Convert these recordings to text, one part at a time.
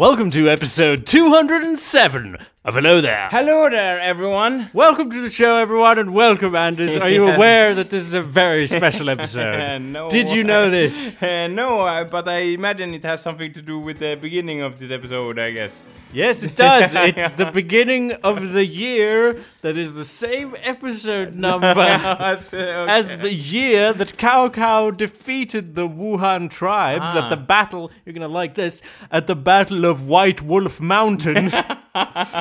Welcome to episode 207 of Hello There. Hello there, everyone. Welcome to the show, everyone, and welcome, Anders. Are you aware that this is a very special episode? no, Did you know this? Uh, no, uh, but I imagine it has something to do with the beginning of this episode, I guess. Yes, it does. It's the beginning of the year that is the same episode number as the year that Cao Cao defeated the Wuhan tribes Ah. at the battle. You're gonna like this at the Battle of White Wolf Mountain,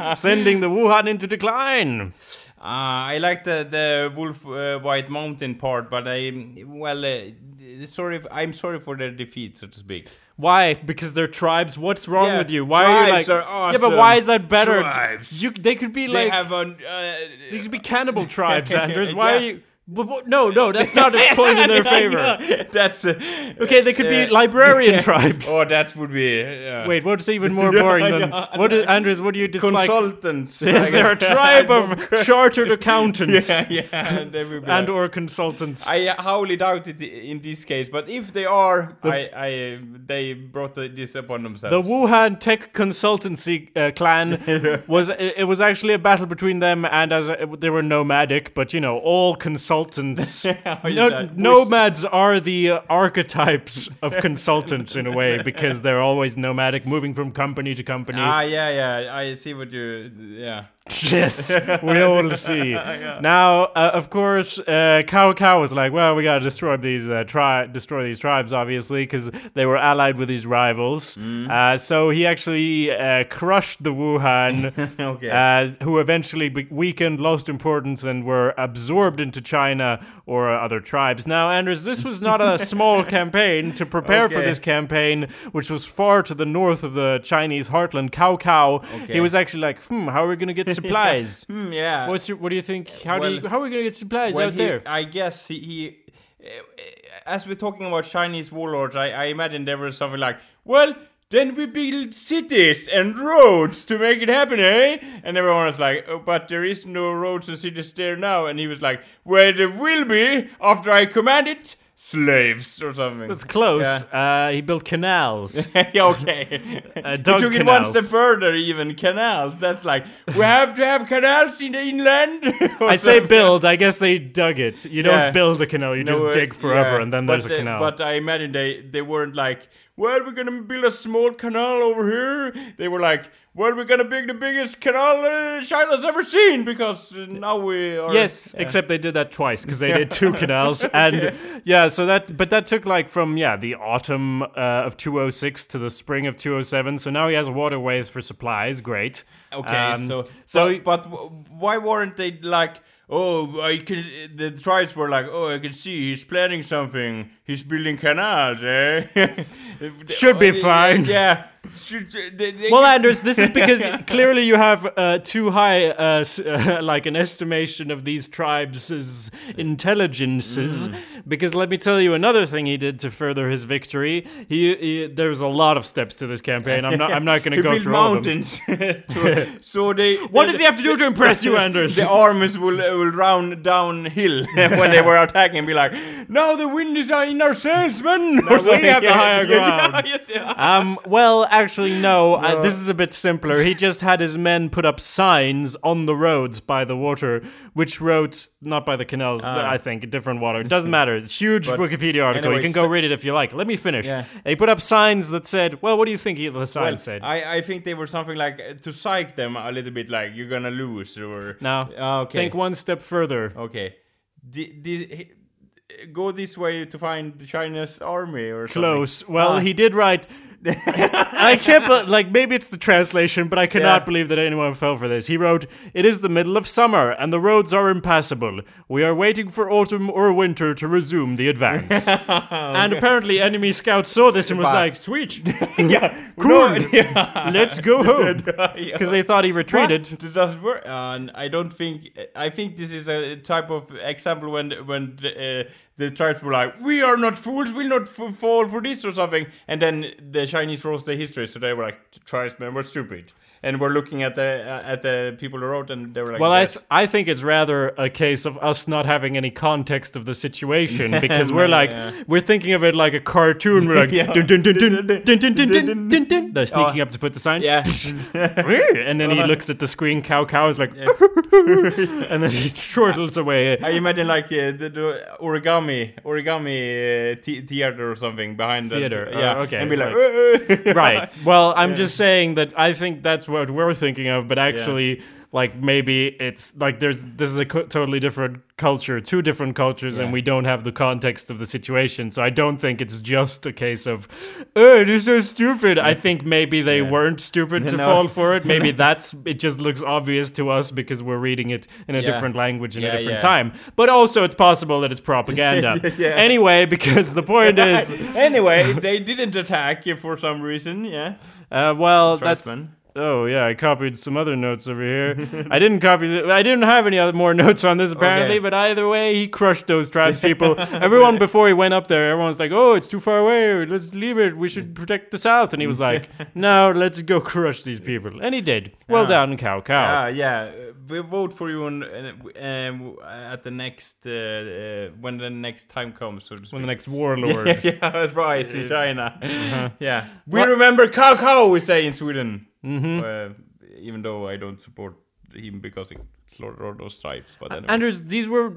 sending the Wuhan into decline. Uh, I like the the Wolf uh, White Mountain part, but I well, uh, sorry, I'm sorry for their defeat, so to speak. Why? Because they're tribes. What's wrong Yeah, with you? Why are you like? are Yeah, but why is that better? Tribes. You, they could be They like. have an. Uh, These could be cannibal tribes, Anders. Why are you? But, but- no, no, that's not a point in their favor. That's uh, Okay, they could be librarian tribes. Oh, that would be. Uh, Wait, what's even more boring than yeah, what? Is, Anders, what do you dislike? consultants. Is I there a tribe of chartered accountants yeah, yeah, and, and or consultants? I highly doubt it in this case, but if they are, I, I, uh, they brought the- this upon themselves. the Wuhan Tech Consultancy uh, clan was it, it was actually a battle between them and as a, they were nomadic, but you know all consultants. Is No, nomads are the archetypes of consultants in a way because they're always nomadic, moving from company to company. Ah, yeah, yeah. I see what you. Yeah. Yes, we all see. Now, uh, of course, uh, Cao Cao was like, "Well, we gotta destroy these uh, tri- destroy these tribes, obviously, because they were allied with these rivals." Uh, so he actually uh, crushed the Wuhan, Okay. uh, who eventually be- weakened, lost importance, and were absorbed into China or other tribes. Now, Anders, this was not a small campaign to prepare for this campaign, which was far to the north of the Chinese heartland. Cao Cao, he was actually like, "Hmm, how are we gonna get supplies?" Hmm, yeah. What's your, what do you think? How do you, how are we gonna get supplies well, out he- there? I guess he. he uh, as we're talking about Chinese warlords, I, I imagine there was something like, well, then we build cities and roads to make it happen, eh? And everyone was like, oh, but there is no roads and cities there now. And he was like, well, there will be after I command it, slaves or something. That's close. Uh, he built canals. yeah, okay. Uh, dug took it one step further, even canals. That's like we have to have canals in the inland. I say build. I guess they dug it. You don't build a canal. You No, just uh, dig forever, yeah, and then but, there's a uh, canal. But I imagine they they weren't like, well, we're gonna build a small canal over here. They were like, well, we're gonna build the biggest canal uh, China's ever seen because uh, now we are. Yes, Yeah. except they did that twice because they did two canals, and yeah. so that but that took like from yeah the autumn uh, of 206 to the spring of 207. So now he has waterways for supplies. Great. Okay, Um, so so but, but why weren't they like? Oh, I can. The tribes were like, oh, I can see he's planning something. He's building canals, eh? Should be Oh, fine. Yeah. Should, they, they Well, Anders, this is because clearly you have uh, too high, uh, s- uh, like an estimation of these tribes' intelligences. Mm. Because let me tell you another thing he did to further his victory. He, he there's a lot of steps to this campaign. I'm not. I'm not going to go through all of them. mountains. so they. What does he have to do to impress you, Anders? The armies will uh, will round downhill when they were attacking and be like, "Now the wind is in our sails, man." Or we have the Yeah, higher yeah, ground. yes, yeah. Um, well, actually, no. Uh, this is a bit simpler. He just had his men put up signs on the roads by the water, which wrote, not by the canals, I think, different water. It doesn't matter. It's a huge Wikipedia article. you can go read it if you like. Let me finish. Yeah. He put up signs that said, well, what do you think the sign Well, said? I, I think they were something like uh, to psych them a little bit, like you're gonna lose or now, Ah, okay. think one step further. Okay, the, the, go this way to find the China's army or something. Close. Well, Ah. he did write. I can't, but like maybe it's the translation, but I cannot Yeah. believe that anyone fell for this. He wrote, "It is the middle of summer and the roads are impassable. We are waiting for autumn or winter to resume the advance." And apparently, enemy scouts saw this and was like, "Sweet, yeah, Cool. Yeah. let's go home," because they thought he retreated. What? It doesn't work. Uh, and I don't think. I think this is a type of example when when the, uh, the tribes were like, "We are not fools. We'll not f- fall for this or something." And then the Chinese rose their history, so they were like, "The tribesmen were stupid." and we're looking at the uh, at the people who wrote, and they were like, "Well, yes. I th- I think it's rather a case of us not having any context of the situation because we're like yeah. we're thinking of it like a cartoon. We're like, yeah. they're sneaking oh. up to put the sign, yeah, and then he looks at the screen. Cao Cao is like, and then he chortles away. I imagine like uh, the, the origami origami uh, t- theater or something behind theater. Yeah, okay, and be like, right. Well, I'm just saying that I think that's what we're thinking of, but actually, like maybe it's like there's this is a co- totally different culture, two different cultures, and we don't have the context of the situation. So I don't think it's just a case of, oh, they're so stupid. I think maybe they weren't stupid to No. fall for it. Maybe that's it. Just looks obvious to us because we're reading it in a Yeah. different language in Yeah, a different yeah. time. But also, it's possible that it's propaganda. Yeah. Anyway, because the point is. anyway, they didn't attack you for some reason. Yeah, Uh, well, that's. Oh yeah, I copied some other notes over here. I didn't copy. The, I didn't have any other more notes on this apparently. Okay. But either way, he crushed those tribespeople. everyone before he went up there, everyone was like, "Oh, it's too far away. Let's leave it. We should protect the South." And he was like, "No, let's go crush these people." And he did. Well Yeah. done, Cao Cao. Ah, yeah. uh, We vote for you on, uh, um, at the next uh, uh, when the next time comes. So to speak. when the next warlord. yeah, rise in China. Uh-huh. Yeah, we remember Cao Cao. We say in Sweden. Mm-hmm. Uh, even though I don't support him because he slaughtered all those tribes, but anyway. Anders, these were.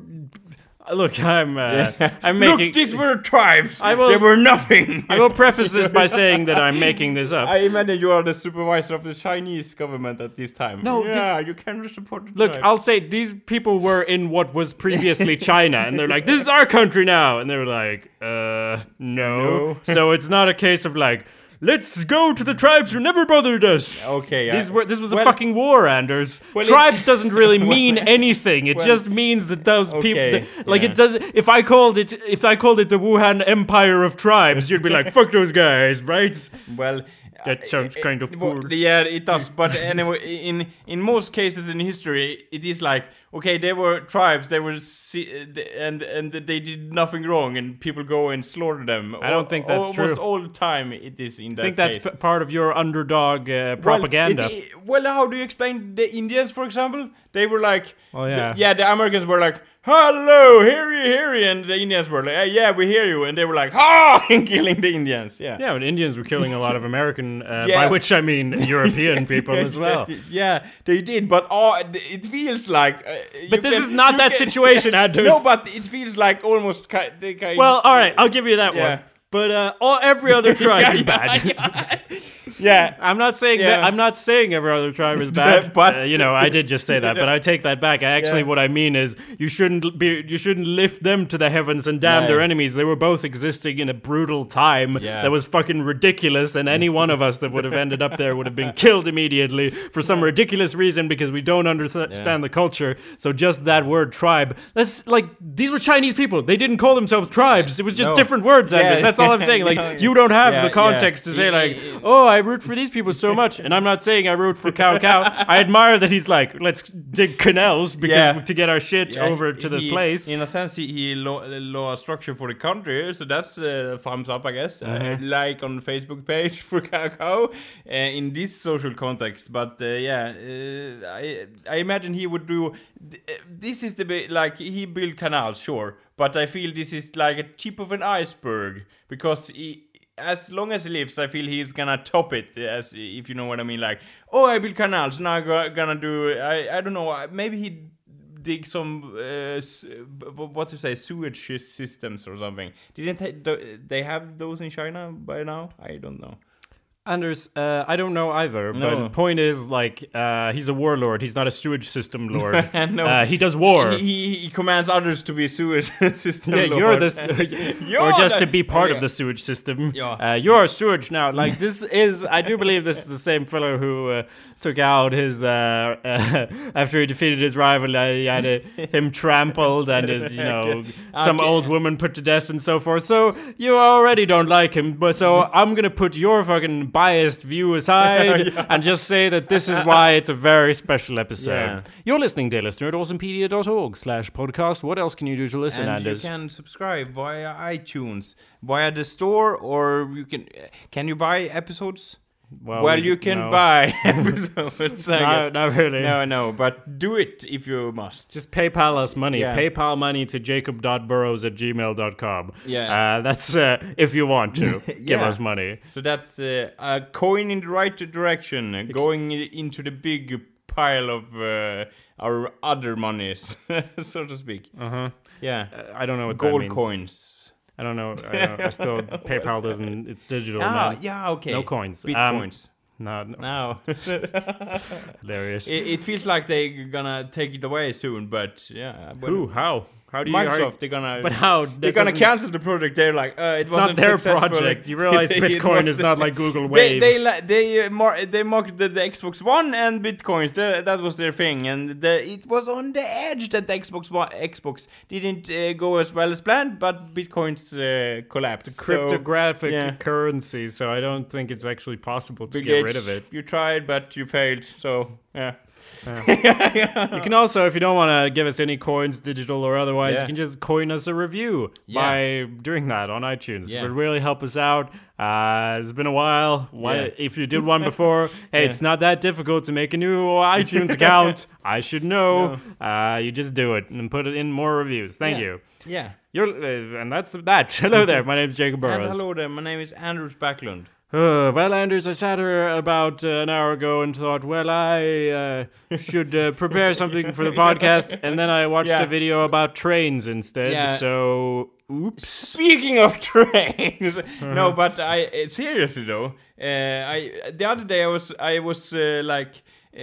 Look, I'm. Uh, I'm making. Look, these were tribes. I will- they were nothing. I will preface this by saying that I'm making this up. I imagine you are the supervisor of the Chinese government at this time. No, yeah, this- you can support Look. I'll say these people were in what was previously China, and they're like, "This is our country now," and they're like, "Uh, no." No. so it's not a case of like, "Let's go to the tribes who never bothered us." Okay, These I- were this was well- a fucking war, Anders. Well, it- tribes doesn't really mean anything. It well- just means that those people, Okay, like yeah. it does. If I called it, if I called it the Wuhan Empire of Tribes, you'd be like, "Fuck those guys," right? Well, That sounds kind of well, cool. Yeah, it does. But anyway, in in most cases in history, it is like okay, they were tribes, they were uh, and and they did nothing wrong, and people go and slaughter them. I don't think that's Almost true. all the time, it is in that I think that's case. p- part of your underdog uh, propaganda. it- it- Well, how do you explain the Indians, for example? They were like, Oh, yeah. the, yeah, the Americans were like, hello, hear you, hear you, and the Indians were like, "Eh, yeah, we hear you, and they were like, ha, and killing the Indians. Yeah. Yeah, but Indians were killing a lot of American, uh, Yeah. by which I mean European people as well. Yeah, they did, but oh, it feels like. Uh, But this can- is not that can- situation, Anders. No, but it feels like almost kind. Well, all right, I'll give you that Yeah. one. But uh, all every other tribe Yeah, is yeah, bad. Yeah. yeah. I'm not saying that. I'm not saying every other tribe is bad. But- uh, you know, I did just say that, but I take that back. I Actually, Yeah. what I mean is, you shouldn't be. You shouldn't lift them to the heavens and damn Yeah. their enemies. They were both existing in a brutal time Yeah. that was fucking ridiculous, and any one of us that would have ended up there would have been killed immediately for some ridiculous reason because we don't understand the culture. So just that word tribe. That's like these were Chinese people. They didn't call themselves tribes. It was just No. different words. Yeah. Anders. That's all I'm saying. Like you don't have yeah, the context yeah. to say Yeah, like, yeah, yeah. oh, I root for these people so much, and I'm not saying I root for Cao Cao. I admire that he's like, let's dig canals because Yeah. to get our shit Yeah, over to the he- place. In a sense, he, he law, law a structure for the country, so that's uh, thumbs up, I guess. Uh, like on the Facebook page for Cao Cao uh, in this social context. But uh, yeah, uh, I I imagine he would do. uh, This is the bit like he built canals, sure, but I feel this is like a tip of an iceberg because he. As long as he lives, I feel he's gonna top it. As if you know what I mean, like, oh, I build canals. Now I'm gonna do. I I don't know. Maybe he dig some uh, what to say sewage systems or something. Didn't they, they have those in China by now? I don't know. Anders, uh, I don't know either, but No. the point is like uh, he's a warlord. He's not a sewage system lord. No. uh, he does war. He, he, he commands others to be sewage system. yeah, you're lord. this, You're or just the- to be part yeah. of the sewage system. Yeah. Uh, you're a sewage now. Like this is, I do believe this is the same fellow who uh, took out his uh, uh, after he defeated his rival. Uh, he had uh, him trampled and his, you know, some Okay. old woman put to death and so forth. So you already don't like him, but so I'm gonna put your fucking biased view aside and just say that this is why it's a very special episode. Yeah. You're listening, dear listener, at awesomepedia.org slash podcast. What else can you do to listen, and you can subscribe via iTunes, via the store, or you can. Can you buy episodes? Well, Well, we- you can no. buy episodes. I No, guess. not really. No, no, but do it if you must. Just PayPal us money. Yeah. PayPal money to jacob.burrows at gmail.com. Yeah. Uh, that's uh, if you want to give Yeah. us money. So that's uh, a coin in the right direction, uh, going into the big pile of uh, our other monies, so to speak. Uh huh. Yeah, I don't know what that gold coins. I don't know. I, don't, I still PayPal doesn't. It's digital. Ah, man. yeah, okay. No coins. Um, Bitcoins. No, no, no. hilarious. it, it feels like they're gonna take it away soon, but yeah. Who? How? How do you? Microsoft, how- they're gonna. but how? They're gonna cancel the project. They're like, uh, it It's not their successful. project. You realize It Bitcoin is not like Google They Wave. they li- they uh, mar- they marketed the Xbox One and Bitcoins. The, that was their thing, and the, it was on the edge that the Xbox One, Xbox didn't uh, go as well as planned, but Bitcoins uh, collapsed. So, cryptographic yeah. currency, so I don't think it's actually possible to Bill get Gates, rid of it. You tried, but you failed. So yeah. You can also, if you don't want to give us any coins, digital or otherwise, Yeah. you can just coin us a review Yeah. by doing that on iTunes. Yeah. It would really help us out. Uh, it's been a while. Why, Yeah. If you did one before, hey, it's not that difficult to make a new iTunes account. I should know. Uh, you just do it and put it in more reviews. Thank Yeah. you. Yeah. You're, uh, and that's that. Hello there. My name's Jacob Burrows. And hello there. My name is Anders Backlund. Uh, well, Anders, I sat here about uh, an hour ago and thought, well, I uh, should uh, prepare something for the podcast, and then I watched Yeah. a video about trains instead. Yeah. So, oops. Speaking of trains, Uh-huh. no, but I uh, seriously though, uh, I the other day I was I was uh, like uh,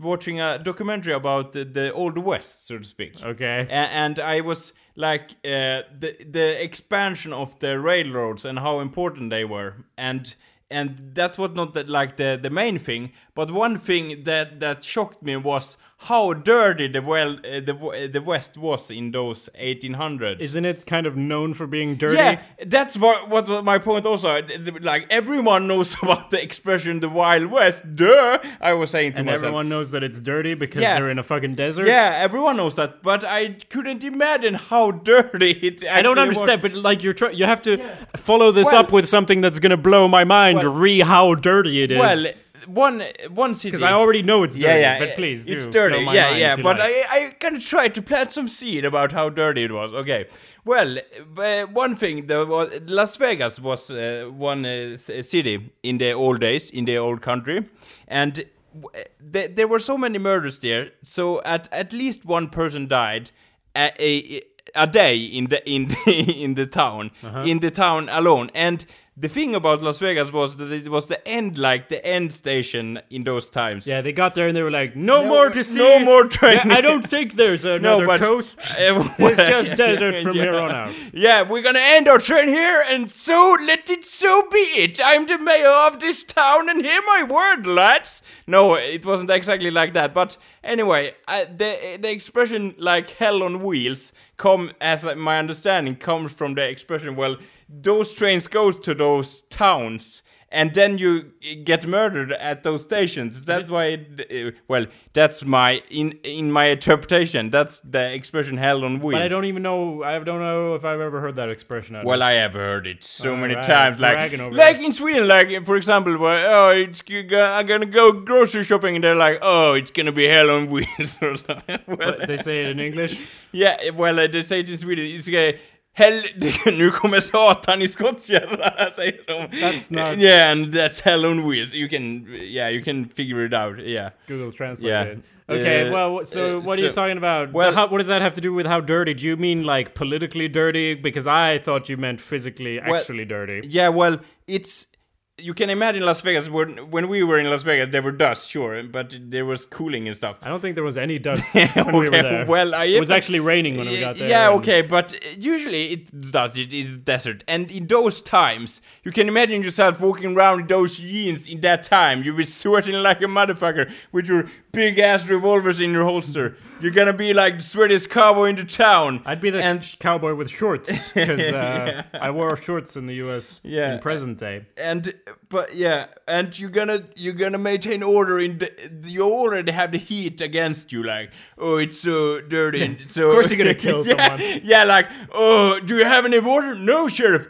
watching a documentary about the, the old west, so to speak. Okay. And I was like uh, the the expansion of the railroads and how important they were, and and that was not the, like the the main thing, but one thing that that shocked me was how dirty the well uh, the the West was in those 1800s. Isn't it kind of known for being dirty? Yeah, that's what what my point also. Like everyone knows about the expression "the Wild West." Duh, I was saying to And myself. everyone knows that it's dirty because Yeah. they're in a fucking desert? yeah, everyone knows that, but I couldn't imagine how dirty it. I don't actually was. understand, but like you're trying, you have to follow this Well- up with something that's gonna blow my mind. Well- re how dirty it is. Well, one one city. because I already know it's dirty. yeah, yeah, but please, do it's dirty. blow my Yeah, yeah, but like. I I kind of tried to plant some seed about how dirty it was. Okay, well, uh, one thing, the was, Las Vegas was uh, one uh, city in the old days in the old country, and. w- th- there were so many murders there, so at at least one person died a, a, a day in the in the, in the town Uh-huh. in the town alone. And the thing about Las Vegas was that it was the end, like the end station in those times. Yeah, they got there and they were like, "No, No- more to see. no more train." Yeah, I don't think there's another but- coast. Uh, It's just desert from yeah. here on out. Yeah, we're gonna end our train here, and so let it so be it. I'm the mayor of this town, and hear my word, lads. No, it wasn't exactly like that, but anyway, uh, the the expression like hell on wheels come as uh, my understanding comes from the expression. Well, those trains goes to those towns. And then you get murdered at those stations. That's why. It, uh, well, that's my in in my interpretation. That's the expression "hell on wheels." But I don't even know. I don't know if I've ever heard that expression. Well, I have heard it so many Alright, times. Like, like in Sweden, like for example, where oh, it's g- g- I'm gonna go grocery shopping, and they're like, oh, it's gonna be hell on wheels or something. well, But they say it in English. yeah, well, uh, they say it in Sweden. It's uh, hell. nu kommer Satan i skottkärra, säger de. That's not- Yeah, and that's hell on wheels. You can, yeah, you can figure it out. Yeah. Google Translate Yeah. it. Okay, Uh, well, so uh, what are you talking about? well- how, what does that have to do with how dirty? Do you mean like politically dirty? Because I thought you meant physically actually dirty. Yeah, well, it's you can imagine Las Vegas when when we were in Las Vegas, there were dust, sure, but there was cooling and stuff. I don't think there was any dust when we were there. well, I- it was actually raining when we got there. Yeah, okay, but usually it does. It is desert, and in those times, you can imagine yourself walking around in those jeans in that time. You'll be sweating like a motherfucker with your big ass revolvers in your holster. You're gonna be like the sweatiest cowboy in the town. I'd be the and cowboy with shorts because uh, I wore shorts in the U.S. Yeah. in present day. and but yeah, and you're gonna you're gonna maintain order in the you already have the heat against you, like oh it's so dirty. and so Of course you're gonna kill yeah, someone. Yeah, like oh do you have any water? No, sheriff.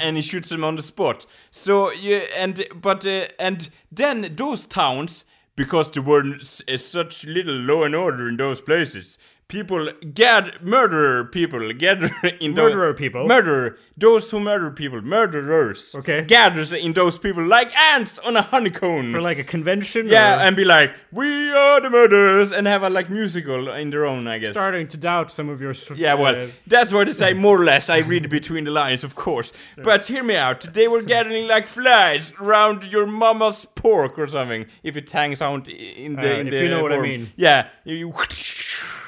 and he shoots him on the spot. So yeah, and but uh, and then those towns because there were such little law and order in those places. People get murder people gather in those- Murderer people? murder those who murder people murderers Okay. gathers in those people like ants on a honeycomb For like a convention? yeah, or and be like, "We are the murderers," and have a like musical in their own, I guess. starting to doubt some of your. Yeah, well, uh, that's what I say. More or less, I read between the lines, of course. But hear me out. They were gathering like flies around your mama's pork or something. If it hangs out in the, Uh, in if the you know what I mean. Yeah, you.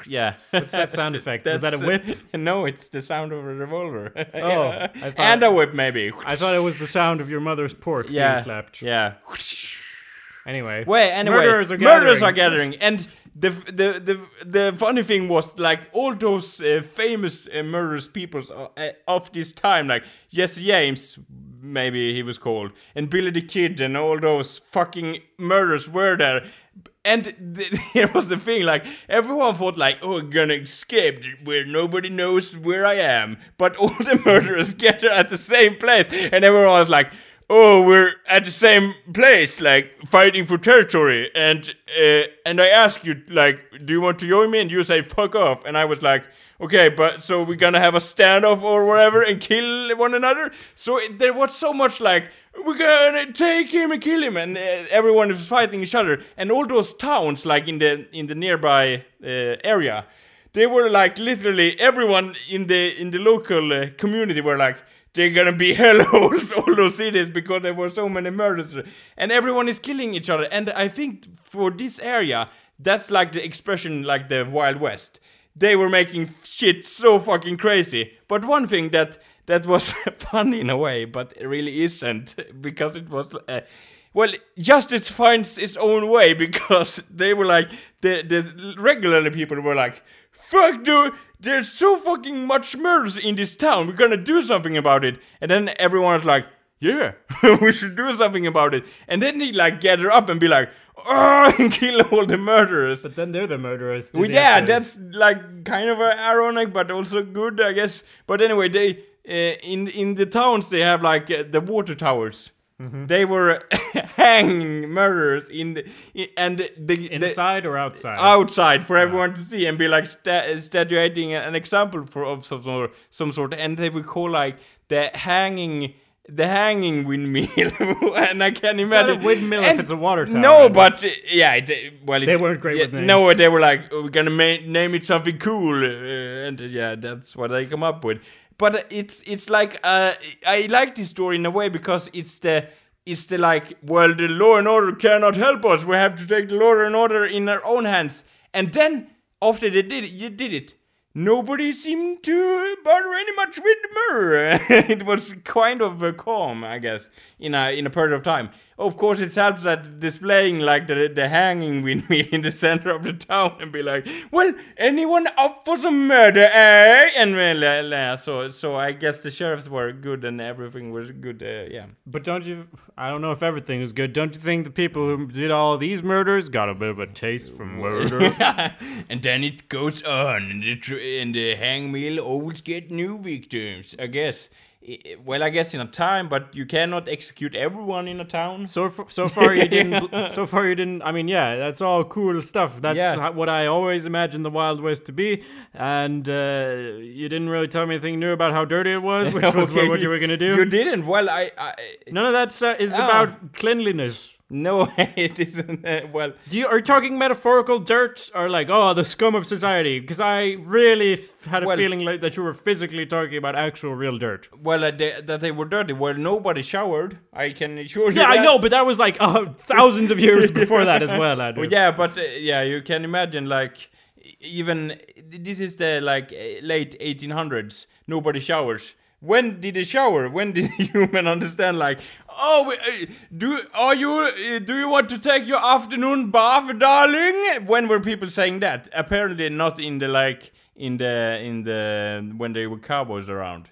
Yeah. What's that sound effect? Was that a whip? no, it's the sound of a revolver. Oh, Yeah. Thought- and a whip maybe. I thought it was the sound of your mother's pork yeah, being slapped. yeah. Anyway, Well, anyway, murderers are murderers are gathering, and the the the the funny thing was like all those uh, famous uh, murderous peoples uh, uh, of this time, like Jesse James, maybe he was called, and Billy the Kid, and all those fucking murderers were there. And here was the thing, like everyone thought, like, "Oh, I'm gonna escape where nobody knows where I am." But all the murderers gather at the same place, and everyone was like, oh we're at the same place like fighting for territory. And uh, and i asked you like do you want to join me? And you say fuck off. And i was like okay but so we're gonna have a standoff or whatever and kill one another? So it, there was so much like we're gonna take him and kill him and uh, everyone is fighting each other. And all those towns like in the in the nearby uh, area they were like literally everyone in the in the local uh, community were like they're gonna be hellholes all those cities because there were so many murders. And everyone is killing each other. And i think for this area that's like the expression like the wild west. They were making shit so fucking crazy. But one thing that that was funny in a way but it really isn't because it was uh, well, justice finds its own way because they were like the the regularly people were like, "Fuck, dude, there's so fucking much murders in this town. We're gonna do something about it." And then everyone was like, "Yeah, we should do something about it." And then they like gather up and be like, "Oh," and kill all the murderers. but then they're the murderers. Well, yeah, that's like kind of ironic, but also good, I guess. But anyway, they in in the towns they have like uh, the water towers. Mm-hmm. They were hanging murderers in, the, i- and the, the inside or outside. outside for everyone to see and be like sta- statuating an example for of some sort, some sort, and they would call like the hanging. The hanging windmill, and I can It's not imagine. a windmill if it's a water tower, No, but uh, yeah, it, well, it, They weren't great yeah, with names. No, they were like, "Oh, we're gonna ma- name it something cool, uh, and uh, yeah, that's what they come up with. But it's it's like uh, I like this story in a way because it's the it's the like, well, the law and order cannot help us. We have to take the law and order in our own hands. And then after they did it, you did it. Nobody seemed to bother any much with murder. it was kind of uh, calm, I guess, in a in a period of time. Of course, it helps that displaying like the the hanging windmill in the center of the town and be like, well, anyone up for some murder, eh? And well, uh, uh, so so I guess the sheriffs were good and everything was good. Uh, yeah. But don't you? I don't know if everything was good. Don't you think the people who did all these murders got a bit of a taste for murder? and then it goes on, and the, tr- and the hangmill always get new victims. I guess. Well, I guess in a time, but you cannot execute everyone in a town. so f- so far you didn't. So far you didn't. I mean, yeah, that's all cool stuff. That's Yeah. what I always imagined the Wild West to be. And uh, you didn't really tell me anything new about how dirty it was, which was what, what you were gonna do. You didn't. Well, I. I None of that uh, is Ah. about cleanliness. No, it isn't. Uh, well, Do you are you talking metaphorical dirt or like oh the scum of society? Because I really had a Well- feeling like that you were physically talking about actual real dirt. well, uh, they, that they were dirty. Well, nobody showered. I can assure you. Yeah, I know, but that was like uh, thousands of years before that as well. Well, yeah, but uh, yeah, you can imagine like even this is the like late 1800s. Nobody showers. When did they shower? When did human understand? Like, oh, uh, do are you uh, do you want to take your afternoon bath, darling? When were people saying that? Apparently, not in the like in the in the when they were cowboys around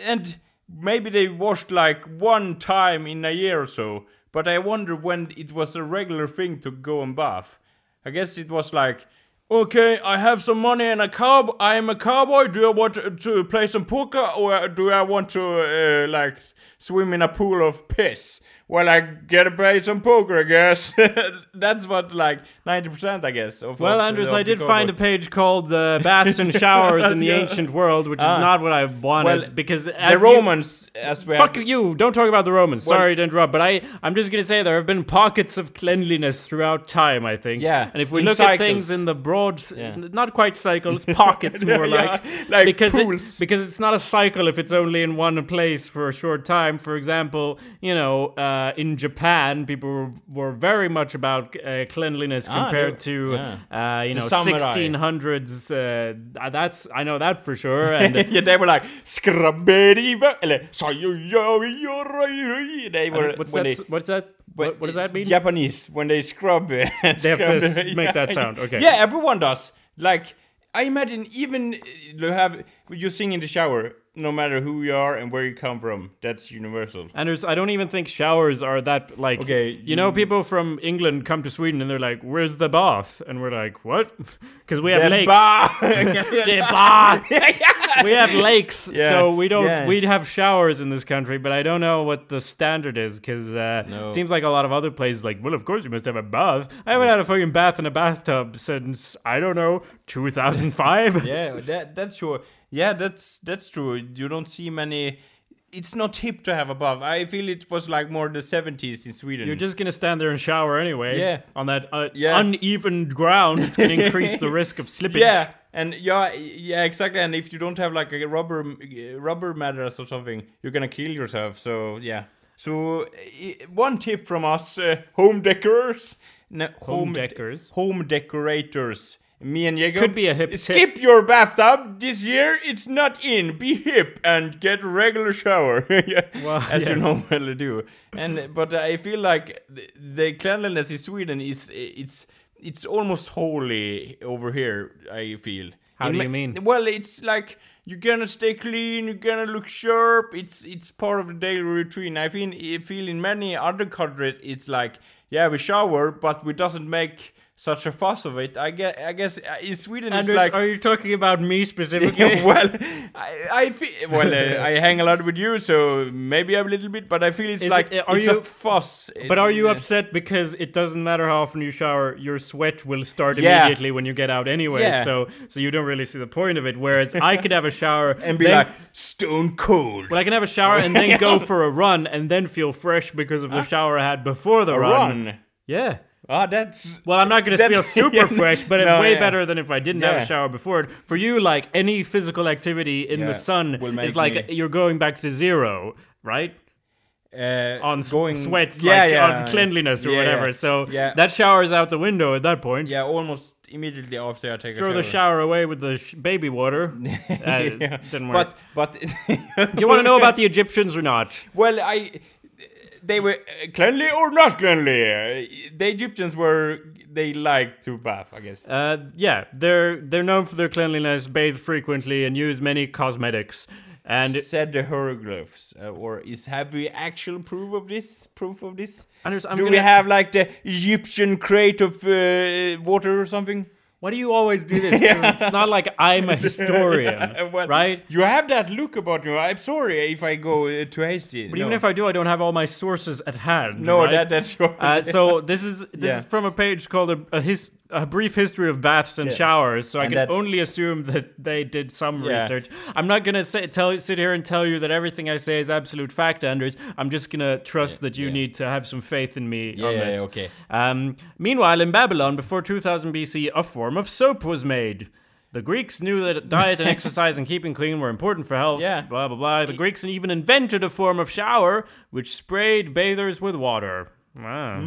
and maybe they washed like one time in a year or so. But I wonder when it was a regular thing to go and bath. I guess it was like okay, I have some money and a cow. I am a cowboy. Do I want to, play some poker or do I want to uh, like swim in a pool of piss? Well, I gotta play some poker, I guess. That's what like ninety percent, I guess. Of, Well, of- Anders, of I did find a page called uh, "Baths and Showers in the Ancient World," which is Ah. not what I wanted Well, because the as you- Romans, as we Fuck have, you! Don't talk about the Romans. Well- Sorry to interrupt, but I I'm just gonna say there have been pockets of cleanliness throughout time. I think. Yeah, And if we look at things in the broad, Yeah. not quite cycles, pockets more Yeah, like, like because it- because it's not a cycle if it's only in one place for a short time. For example, you know, uh, in Japan, people were, very much about uh, cleanliness Ah, compared they- to yeah. uh, you The know 1600s. Uh, that's I know that for sure. And yeah, they were like skrabberiba, eller so you you They were what's that? they- what's that? What, what does that mean? Japanese when they scrub. they They have to s- make that sound, okay. Yeah, everyone does. Like I imagine, even uh, you have you sing in the shower, no matter who you are and where you come from. That's universal. And there's, I don't even think showers are that like. Okay, you know, people from England come to Sweden and they're like, "Where's the bath?" And we're like, "What?" Because we have The lakes. bath. The bath. we have lakes, Yeah, so we don't. yeah. We have showers in this country, but I don't know what the standard is because uh, No. it seems like a lot of other places, like, well, of course you must have a bath. I haven't had a fucking bath in a bathtub since I don't know 2005. yeah, that that's sure. Yeah, that's that's true. You don't see many. It's not hip to have a bath. I feel it was like more the 70s in Sweden. You're just gonna stand there and shower anyway. Yeah. On that uh, Yeah. uneven ground, it's gonna increase the risk of slippage. Yeah, and yeah, yeah, exactly. And if you don't have like a rubber rubber mattress or something, you're gonna kill yourself. So yeah. So one tip from us, uh, home decorers, no, Home deckers? home decorators. Me and Jacob Could be a hip tip. Skip your bathtub this year. It's not in. Be hip and get a regular shower, Yeah, Well, as you yes. normally do. And but I feel like the, the cleanliness in Sweden is it's it's almost holy over here. I feel. How In do you mean? Well, it's like you're gonna stay clean. You're gonna look sharp. It's it's part of the daily routine. I feel I feel in many other countries it's like yeah we shower, but we doesn't make such a fuss of it. I guess I guess uh, in Sweden Anders, it's like are you talking about me specifically? yeah, well, I, I feel well. Uh, I hang a lot with you, so maybe I'm a little bit, but I feel it's Is like it- are it's you- a fuss. But are you Uh, upset because it doesn't matter how often you shower, your sweat will start Yeah. immediately when you get out anyway. Yeah. So so you don't really see the point of it. Whereas I could have a shower and be then- like stone cold? well, I can have a shower and then go for a run and then feel fresh because of the shower I had before the A run. run. Yeah. Ah, that's Well, I'm not going to feel super fresh, but No, way yeah. better than if I didn't have a shower before it. For you, like any physical activity in Yeah, the sun is like me- you're going back to zero, right? uh, On going sweats, yeah, like yeah, on cleanliness or yeah, whatever. So Yeah. that shower is out the window at that point. yeah, almost immediately after I take Throw the shower. shower away with the sh- baby water. Uh, Yeah. Didn't work. But but Do you want to know about the Egyptians or not? Well, I they were uh, cleanly or not cleanly. Uh, the Egyptians were they liked to bath, I guess. Uh, yeah, they're they're known for their cleanliness, bathe frequently, and use many cosmetics. And said the hieroglyphs, uh, or is have we actual proof of this? Proof of this? Anders, Do gonna, we have like the Egyptian crate of uh, water or something? Why do you always do this? 'Cause it's not like I'm a historian, Well, right? You have that look about you. I'm sorry if I go uh, too hasty. But even if I do, I don't have all my sources at hand. no, right? that that's your. Uh, so this is this Yeah. is from a page called a, a, his, a brief history of baths and Yeah. showers. So I can that's- only assume that they did some Yeah. research. I'm not gonna say, tell sit here and tell you that everything I say is absolute fact, Anders. I'm just gonna trust that you yeah. need to have some faith in me Yeah, on this. yeah, okay. Um, meanwhile, in Babylon, before 2000 BC, a form of soap was made. The Greeks knew that diet and exercise and keeping clean were important for health. Yeah. Blah, blah, blah. The Greeks even invented a form of shower which sprayed bathers with water. Ah.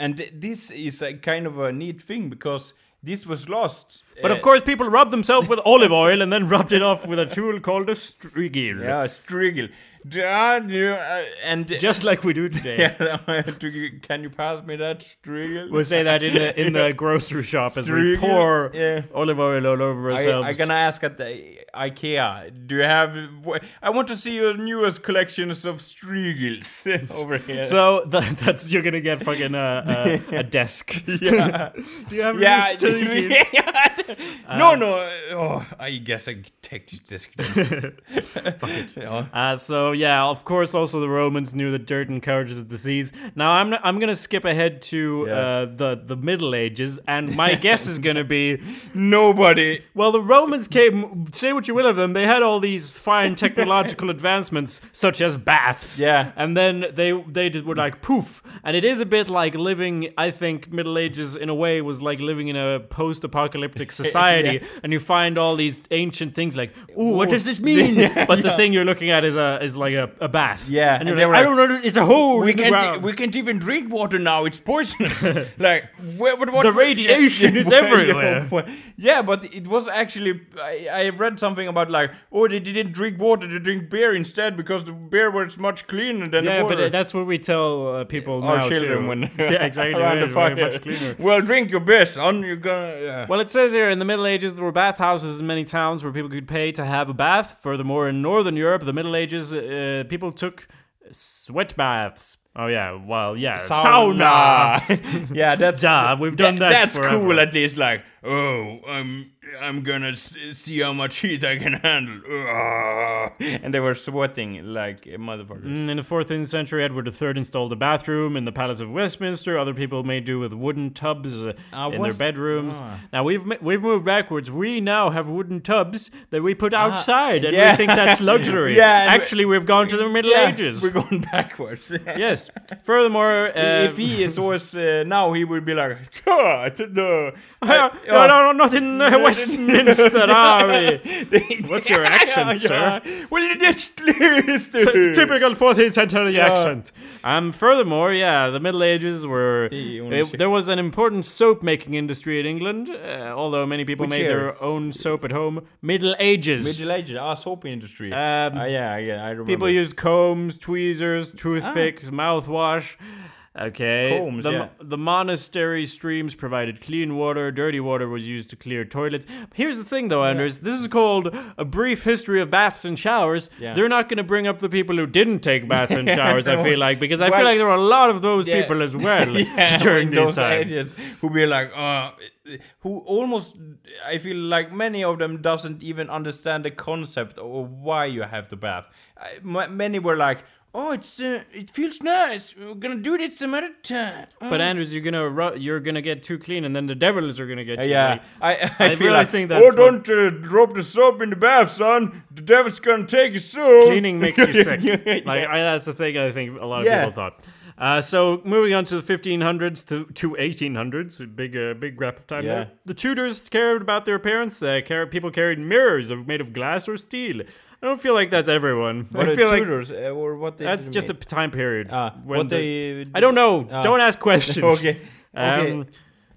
And this is a kind of a neat thing because this was lost. But uh, of course, people rubbed themselves with olive oil and then rubbed it off with a tool called a strigil. Yeah, strigil. Da, do, uh, and Just like we do today. yeah, can you pass me that strigil? We'll say that in the in the grocery shop as we pour yeah. olive oil all over ourselves. I, am gonna ask at the IKEA. Do you have? I want to see your newest collections of strigils over here. so th- that's you're gonna get fucking uh, uh, a desk. yeah, Do you have yeah. any Strigil? no, no. Oh, I guess I take this. Then. Fuck it. Yeah. Uh, so yeah, of course, also the Romans knew that dirt encourages disease. Now I'm I'm gonna skip ahead to Yeah. uh, the the Middle Ages, and my guess is gonna be Nobody. well, the Romans came. Say what you will of them, they had all these fine technological advancements, such as baths. Yeah. and then they they did, were like poof, and it is a bit like living. I think Middle Ages in a way was like living in a post-apocalyptic society, and you find all these ancient things like, ooh, what does this mean? but the thing you're looking at is a is like a, a bath. Yeah, and and you're they like, were I don't know, it's a hole We in can't. ground. we can't even drink water now. It's poisonous. like where, what, what, The radiation is everywhere. Yeah, but it was actually. I, I read something about like, oh, they didn't drink water. They drink beer instead because the beer was much cleaner than yeah, the but water. uh, that's what we tell uh, people Our now children too. when yeah, exactly. around the fire. much cleaner. Well, drink your beer, son. You're gonna. Yeah. Well, it says here in the Middle Ages there were bathhouses in many towns where people could pay to have a bath. Furthermore, in Northern Europe, the Middle Ages, uh, people took sweat baths. Oh yeah, well yeah, sauna. yeah, that's Yeah, we've done that That's forever. cool. At least, like, oh, I'm I'm gonna see how much heat I can handle. And they were sweating like motherfuckers. Mm, In the 14th century, Edward III installed a bathroom in the Palace of Westminster. Other people made do with wooden tubs uh, in their bedrooms. ah. Now we've we've moved backwards. We now have wooden tubs that we put outside, and Ah, yeah. we think that's luxury. Yeah, actually, we've gone to the Middle Yeah, Ages. We're going backwards. yes. Furthermore, uh, if he is always uh, now, he would be like, "Ah, to no, no, no, not in uh, What's your accent, sir? Well, it's It's typical 14th century Yeah. accent. Um, furthermore, yeah, the Middle Ages were. It- there was an important soap making industry in England, uh, although many people Which made their own soap at home. Middle Ages. Middle Ages, ah, soap industry. Um, Ah, yeah, yeah, I remember. People used combs, tweezers, toothpicks, mouthwash. Okay. Combs, the, yeah. the monastery streams provided clean water. Dirty water was used to clear toilets. Here's the thing, though, Anders. This is called a brief history of baths and showers. Yeah. They're not going to bring up the people who didn't take baths and showers. I feel like because I feel like there were a lot of those Yeah. people as well yeah, during in these those times. who be like, uh, who almost, I feel like many of them doesn't even understand the concept of why you have the bath. I, many were like, oh, it's uh, it feels nice. We're gonna do it some other time. But Anders, you're gonna ru- you're gonna get too clean, and then the devils are gonna get you. yeah, like- I, I, I feel really like, think oh, that's what- don't uh, drop the soap in the bath, son. The devil's gonna take you soon. cleaning makes you sick. Yeah. Like I, that's the thing I think a lot of Yeah. people thought. Uh, so moving on to the 1500s to, to 1800s, big uh, big gap of time Yeah. there. The Tudors cared about their appearance. Uh, car- people carried mirrors made of glass or steel. I don't feel like that's everyone. What I feel like tutors uh, or what? They that's just a mean? p- time period. When what the- they. I don't know. Ah. Don't ask questions. Okay. Okay. Um,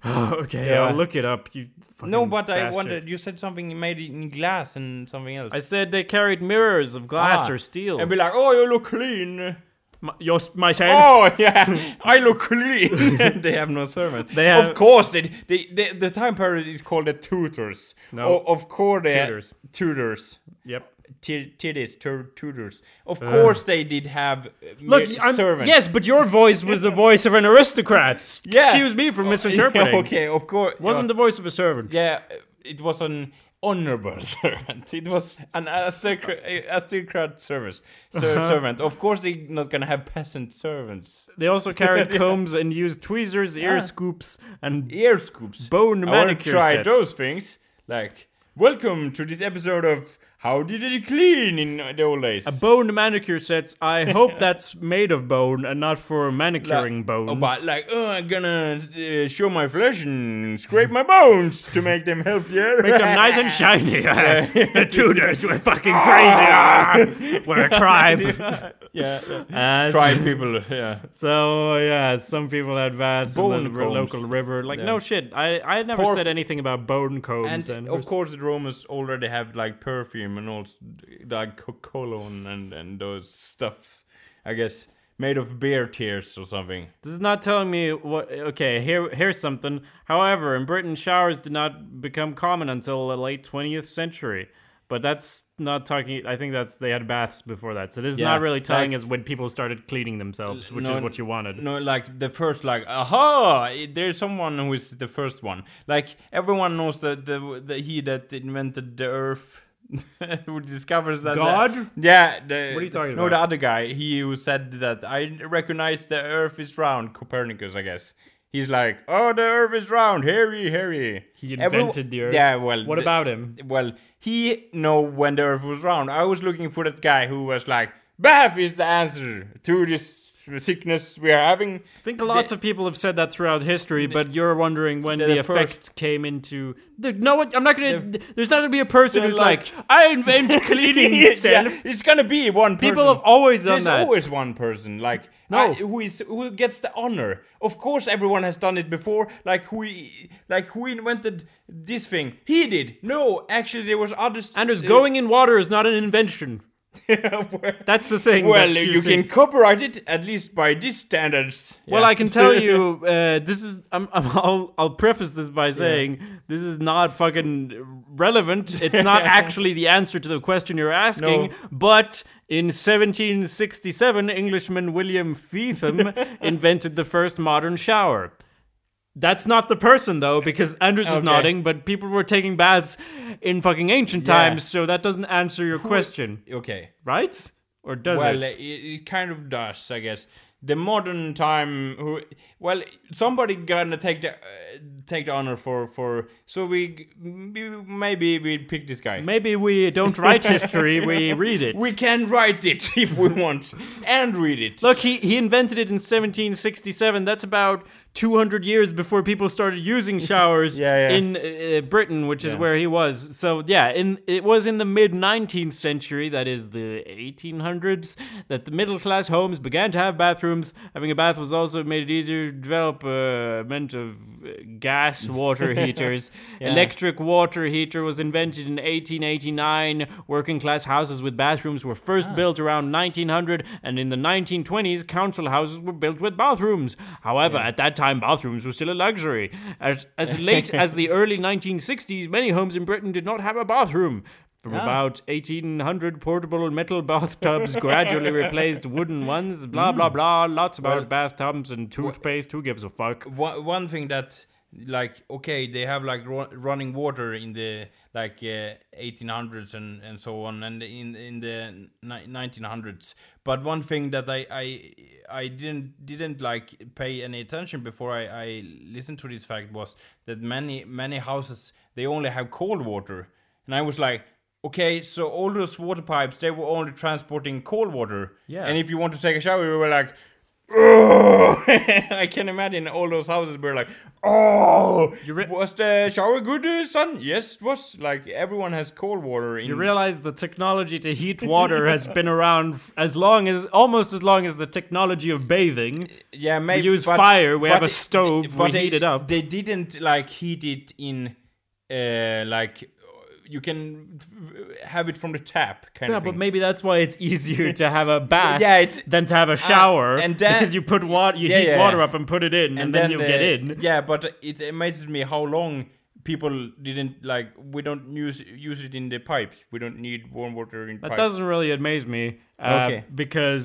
okay, Yeah. I'll look it up. You no, but I bastard. wondered. You said something made in glass and something else. I said they carried mirrors of glass Ah, or steel. and be like, "Oh, you look clean." My, your, myself. Oh yeah, I look clean. they have no servants. They have- of course, they, they, they the time period is called the tutors. No. O- of course they Tutors. tutors. Yep. Titties, tur- tutors. Of course they did have uh, Look, I'm, servants. yes, but your voice was the voice of an aristocrat. Yeah. Excuse me for Oh, misinterpreting. yeah, okay, of course. Wasn't the voice of a servant. Yeah, it was an honorable servant. It was an aristocrat, aristocrat service, ser- Uh-huh. servant. Of course, they're not gonna have peasant servants. They also carried combs and used tweezers, ear Ah. scoops, and Ear scoops. bone I want to try sets. those things. Like, welcome to this episode of How Did It Clean in the old days. A bone manicure sets. I hope that's made of bone and not for manicuring Like- bones. Oh, but like, oh, I'm gonna uh, show my flesh and scrape my bones to make them healthier. Make them nice and shiny. the Tudors were fucking crazy. We're a tribe. yeah, yeah. Uh, tribe people. Yeah. So yeah, some people had in Bone the combs. local river. Like Yeah. no shit, I I never Porf- said anything about bone combs. And And, of course, the Romans already have like perfume and all like co- cologne and and those stuffs. I guess made of beer tears or something. This is not telling me what. Okay, here here's something. However, in Britain, showers did not become common until the late 20th century. But that's not talking. I think that's they had baths before that. So this is Yeah, not really telling like- us when people started cleaning themselves, which No, is what you wanted. No, like the first, like, aha! There's someone who is the first one. Like everyone knows that the the he that invented the Earth, who discovers that God? yeah. The, What are you talking no, about? the other guy. He who said that I recognize the Earth is round. Copernicus, I guess. He's like, oh, the Earth is round. Harry, Harry. He invented the Earth. Yeah, well. What the- about him? well, he know when the Earth was round. I was looking for that guy who was like, "Bath is the answer to this sickness we are having." I think lots of people have said that throughout history, but you're wondering when the the, first- effect came into. The, no one. I'm not gonna. there's not gonna be a person who's like, like- I invent cleaning yeah, it's gonna be one person. People have always done There's that. There's always one person, like No. I- who is who gets the honor. Of course, everyone has done it before. Like who, like who invented this thing? He did. No, actually, there was others. Anders, uh, going in water is not an invention. That's the thing. well, you can copyright it at least by these standards. Well, Yeah. I can tell you, uh, this is. I'm, I'm, I'll, I'll preface this by saying this is not fucking relevant. It's not actually the answer to the question you're asking. No. But in 1767, Englishman William Feetham invented the first modern shower. That's not the person though, because Anders is nodding, but people were taking baths in fucking ancient Yeah. times, so that doesn't answer your question, okay. right? Or does well, it? it, it kind of does, I guess. The modern time, who well, somebody gonna take the take the honor for for. So we maybe we pick this guy. Maybe we don't write history, we read it. We can write it if we want and read it. Look, he, he invented it in 1767. That's about 200 years before people started using showers Yeah, yeah. in uh, Britain, which is Yeah. where he was. So, yeah, in it was in the mid 19th century, that is the 1800s, that the middle class homes began to have bathrooms. Having a bath was also made it easier to develop a meant of uh, gas water heaters. Electric water heater was invented in 1889. Working class houses with bathrooms were first Ah. built around 1900, and in the 1920s, council houses were built with bathrooms. However, at that time, bathrooms were still a luxury. As, as late as the early 1960s, many homes in Britain did not have a bathroom. From about 1800, portable metal bathtubs gradually replaced wooden ones. Blah blah blah. Lots about Well- bathtubs and toothpaste. Who gives a fuck? one, one thing that like okay they have like ru- running water in the like uh, 1800s and and so on and in in the ni- 1900s but one thing that i i i didn't didn't like pay any attention before i i listened to this fact was that many many houses they only have cold water. And i was like okay so all those water pipes they were only transporting cold water. Yeah. and if you want to take a shower you were like Oh, I can imagine all those houses were like, oh, re- was the shower good, uh, son? Yes, it was. Like everyone has cold water. In, You realize the technology to heat water has been around as long as almost as long as the technology of bathing. yeah, maybe We use but- fire, we have a stove, but we they, heat it up. They didn't like heat it in, uh, like you can have it from the tap kind Yeah, of thing. but maybe that's why it's easier to have a bath Yeah, than to have a shower. and then- because you put water, you Yeah, heat yeah, water yeah. up and put it in, and, then, you uh, get in. Yeah, but it amazes me how long people didn't like. We don't use use it in the pipes. We don't need warm water in That pipes. doesn't really amaze me. Uh, Okay. Because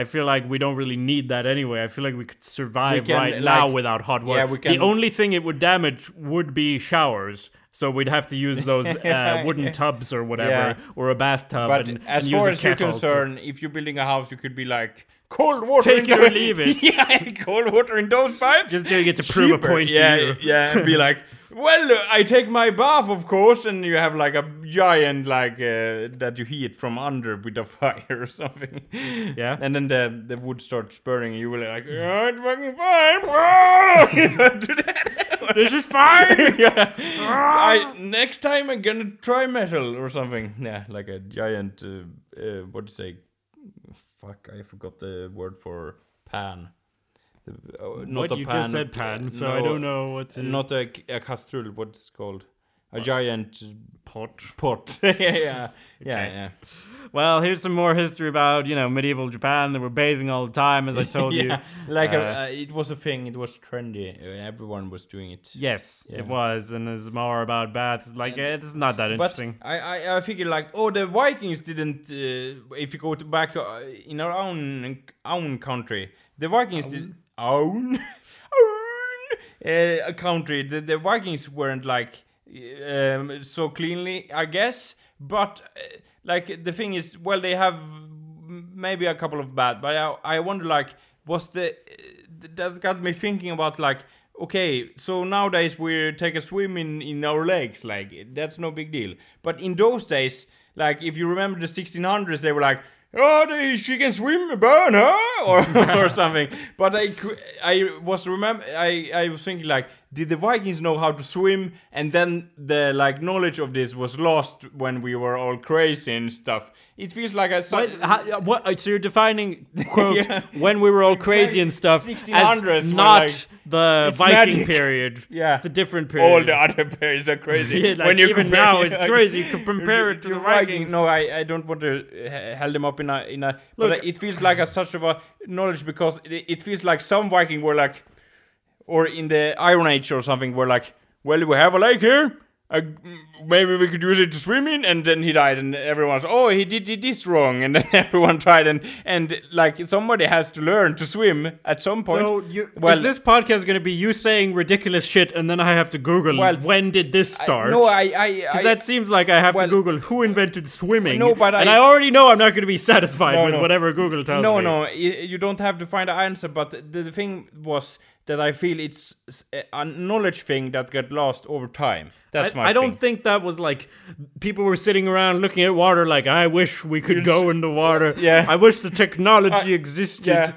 I feel like we don't really need that anyway. I feel like we could survive can, right now without hot water. Yeah, we can. The only thing it would damage would be showers. So we'd have to use those uh, wooden tubs or whatever, Yeah. or a bathtub. But and, as and far use a as you're kettle to- concerned, if you're building a house, you could be like cold water. Take it or leave it. yeah, cold water in those pipes. Just doing it to prove a Cheaper. point to you. Yeah, and be like, well, uh, I take my bath, of course, and you have like a giant like uh, that you heat from under with a fire or something. Yeah. and then the the wood starts burning, and you will like, oh, it's fucking fine. You know, do that. This is fine. yeah. I next time I'm gonna try metal or something. Yeah, like a giant. Uh, uh, what do you say? Fuck, I forgot the word for pan. Uh, not what a you pan. just said pan, so no, I don't know what to. Not a, a castrol. What's called? a giant Pot. pot. yeah, yeah, yeah, Okay. yeah. Well, here's some more history about you know medieval Japan. They were bathing all the time, as I told you. like Uh, a, uh, it was a thing. It was trendy. Uh, Everyone was doing it. Yes, Yeah. it was, and it's more about baths. Like And- it's not that But interesting. I, I, I figure like, oh, the Vikings didn't. Uh, if you go to back uh, in our own own country, the Vikings did own own uh, country. The, the Vikings weren't like um, so cleanly, I guess. But uh, like the thing is, well, they have maybe a couple of bad, but I, I wonder like, was the uh, that got me thinking about like. Okay, so nowadays we take a swim in, in our lakes, like that's no big deal. But in those days, like if you remember the 1600s, they were like, "Oh, she can swim, burn her," or or something. But I I was remember I I was thinking like, did the Vikings know how to swim? And then the like knowledge of this was lost when we were all crazy and stuff. It feels like a. What, how, what? uh, So you're defining quote Yeah. when we were all crazy and stuff 1600s as not like- the Viking magic. period. Yeah. it's a different period. all the other periods are crazy. Yeah, like, even compare- now it's crazy. You can compare it to the Vikings. No, I, I don't want to uh, hold them up in a in a. Look- but it feels like a such of a knowledge because it, it feels like some Viking were like, or in the Iron Age or something, were like, well, we have a lake here. Uh, maybe we could use it to swim in, and then he died, and everyone's oh he did, did this wrong, and then everyone tried, and and like somebody has to learn to swim at some point. So you, well, is this podcast going to be you saying ridiculous shit and then I have to Google Well, when did this I- start? no, I I, I Because that seems like I have well- to Google who invented swimming. No, but I and I- I already know I'm not going to be satisfied No, with no. whatever Google tells no, me. no, no, you don't have to find the answer. But the, the thing was that I feel it's a knowledge thing that got lost over time. That's I, my. I don't thing. think that was like people were sitting around looking at water like I wish we could go in the water. Yeah. I wish the technology I- existed. yeah.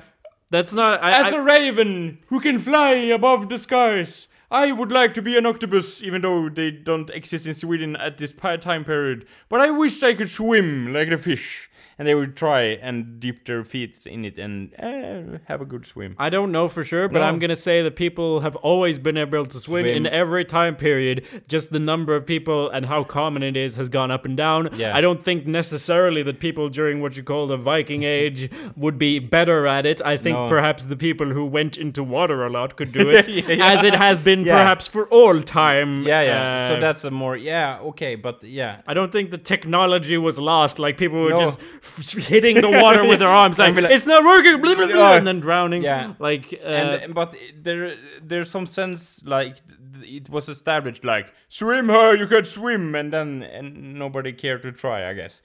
That's not. I, As I- a raven who can fly above the skies, I would like to be an octopus, even though they don't exist in Sweden at this time period. But I wish I could swim like the fish. And they would try and dip their feet in it and uh, have a good swim. I don't know for sure, but No. I'm gonna say that people have always been able to swim, Swim. in every time period. Just the number of people and how common it is has gone up and down. Yeah. I don't think necessarily that people during what you call the Viking Age would be better at it. I think No. perhaps the people who went into water a lot could do it, Yeah, as it has been Yeah. perhaps for all time. Yeah, yeah. so Uh, that's a more yeah, okay, but yeah. I don't think the technology was lost. Like people were No. just hitting the water with their arms, like And be like- it's not working, blah, blah, blah, and then drowning. Yeah. like uh, and but there there's some sense like it was established like swim her you can swim and then and nobody cared to try i guess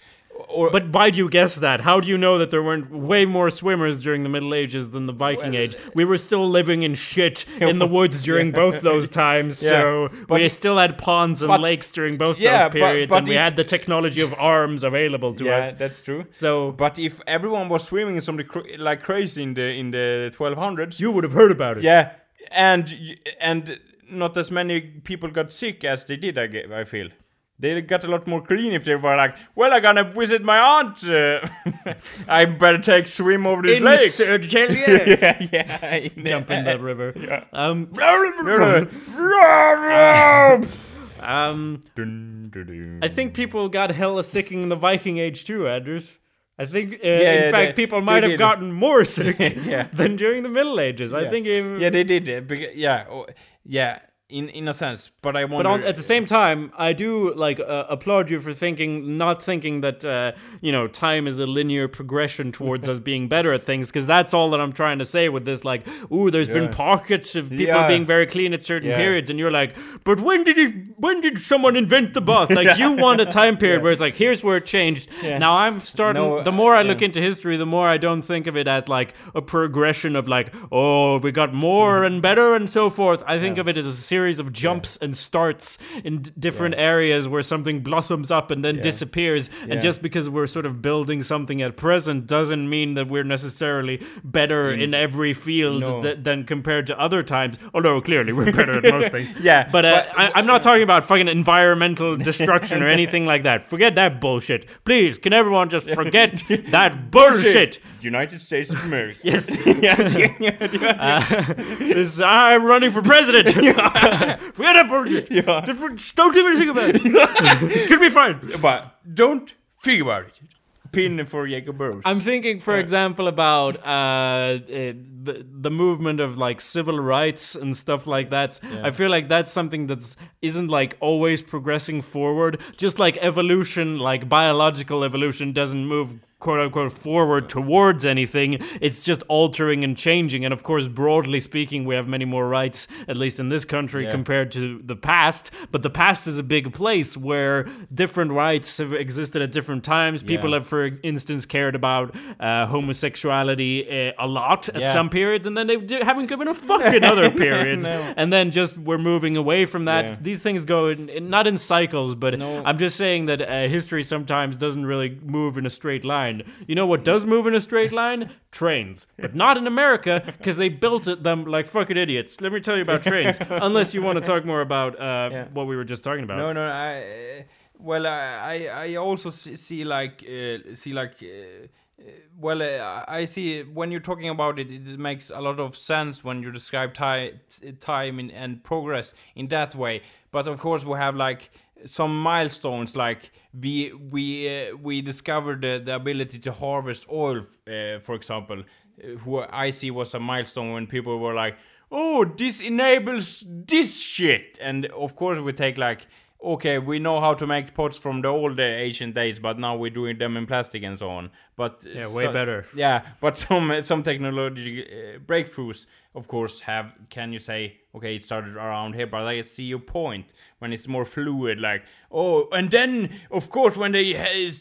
or But why do you guess that? How do you know that there weren't way more swimmers during the Middle Ages than the Viking Well, Age? We were still living in shit in the woods during both those times, Yeah, so but we it- still had ponds and but- lakes during both Yeah, those periods, but and we had the technology of arms available to yeah us. that's true So but if everyone was swimming something cr- like crazy in the in the 1200s you would have heard about it. yeah and and not as many people got sick as they did i, I feel they got a lot more clean if they were like, well, I'm gonna visit my aunt. Uh, I better take swim over this In lake. Sergelia. yeah, yeah. Jump in that river. Yeah. Um, um, I think people got hella sick in the Viking Age too, Anders. I think, uh, yeah, in fact, they- people might have did. gotten more sick Yeah. than during the Middle Ages. I think, um, yeah, they did. Yeah, oh, yeah. In in a sense, but I wonder. but on, at the same time, I do like uh, applaud you for thinking, not thinking that uh, you know time is a linear progression towards us being better at things, because that's all that I'm trying to say with this. Like, ooh, there's been pockets of people Yeah. being very clean at certain Yeah. periods, and you're like, but when did it? When did someone invent the bath? Like, you want a time period where it's like, here's where it changed. Yeah. Now I'm starting. No, the more I look into history, the more I don't think of it as like a progression of like, oh, we got more Mm-hmm. and better and so forth. I think of it as a series of jumps and starts in d- different areas where something blossoms up and then disappears. Yeah. And just because we're sort of building something at present doesn't mean that we're necessarily better in every field No. th- than compared to other times. Although clearly we're better at most things. Yeah, But, uh, but- I, I'm not talking about fucking environmental destruction or anything like that. Forget that bullshit. Please, can everyone just forget that bullshit? United States of America. Yes. yeah, yeah, yeah, yeah. This I'm running for president. Forget that bullshit. Yeah. Just Don't do anything about it. it's gonna be fine. But don't think about it. Pin for Jacob Burrows. I'm thinking, for example, about uh, uh, the the movement of like civil rights and stuff like that. I feel like that's something that's isn't like always progressing forward. Just like evolution, like biological evolution, doesn't move quote unquote forward towards anything. It's just altering and changing. And of course, broadly speaking, we have many more rights, at least in this country, Yeah. compared to the past. But the past is a big place where different rights have existed at different times. People Yeah. have, for instance, cared about uh, homosexuality uh, a lot at Yeah. some periods, and then they haven't given a fuck in other periods. No. And then just we're moving away from that. Yeah. These things go in, in- not in cycles, but No. I'm just saying that uh, history sometimes doesn't really move in a straight line. You know what does move in a straight line? Trains, but not in America because they built it, them like fucking idiots. Let me tell you about trains. Unless you want to talk more about uh, Yeah. what we were just talking about. No, no. I uh, well, I I, also see, like uh, see like. Uh, well, uh, I see when you're talking about it, it makes a lot of sense when you describe ti- t- time in, and progress in that way. But of course, we have like some milestones, like we we uh, we discovered the, the ability to harvest oil, uh, for example. Who I see was a milestone when people were like, "Oh, this enables this shit," and of course we take like okay, we know how to make pots from the old uh, ancient days, but now we're doing them in plastic and so on. But uh, Yeah, way better. Yeah, but some some technology uh, breakthroughs, of course, have. Can you say okay, it started around here? But I see your point when it's more fluid, like oh, and then of course when they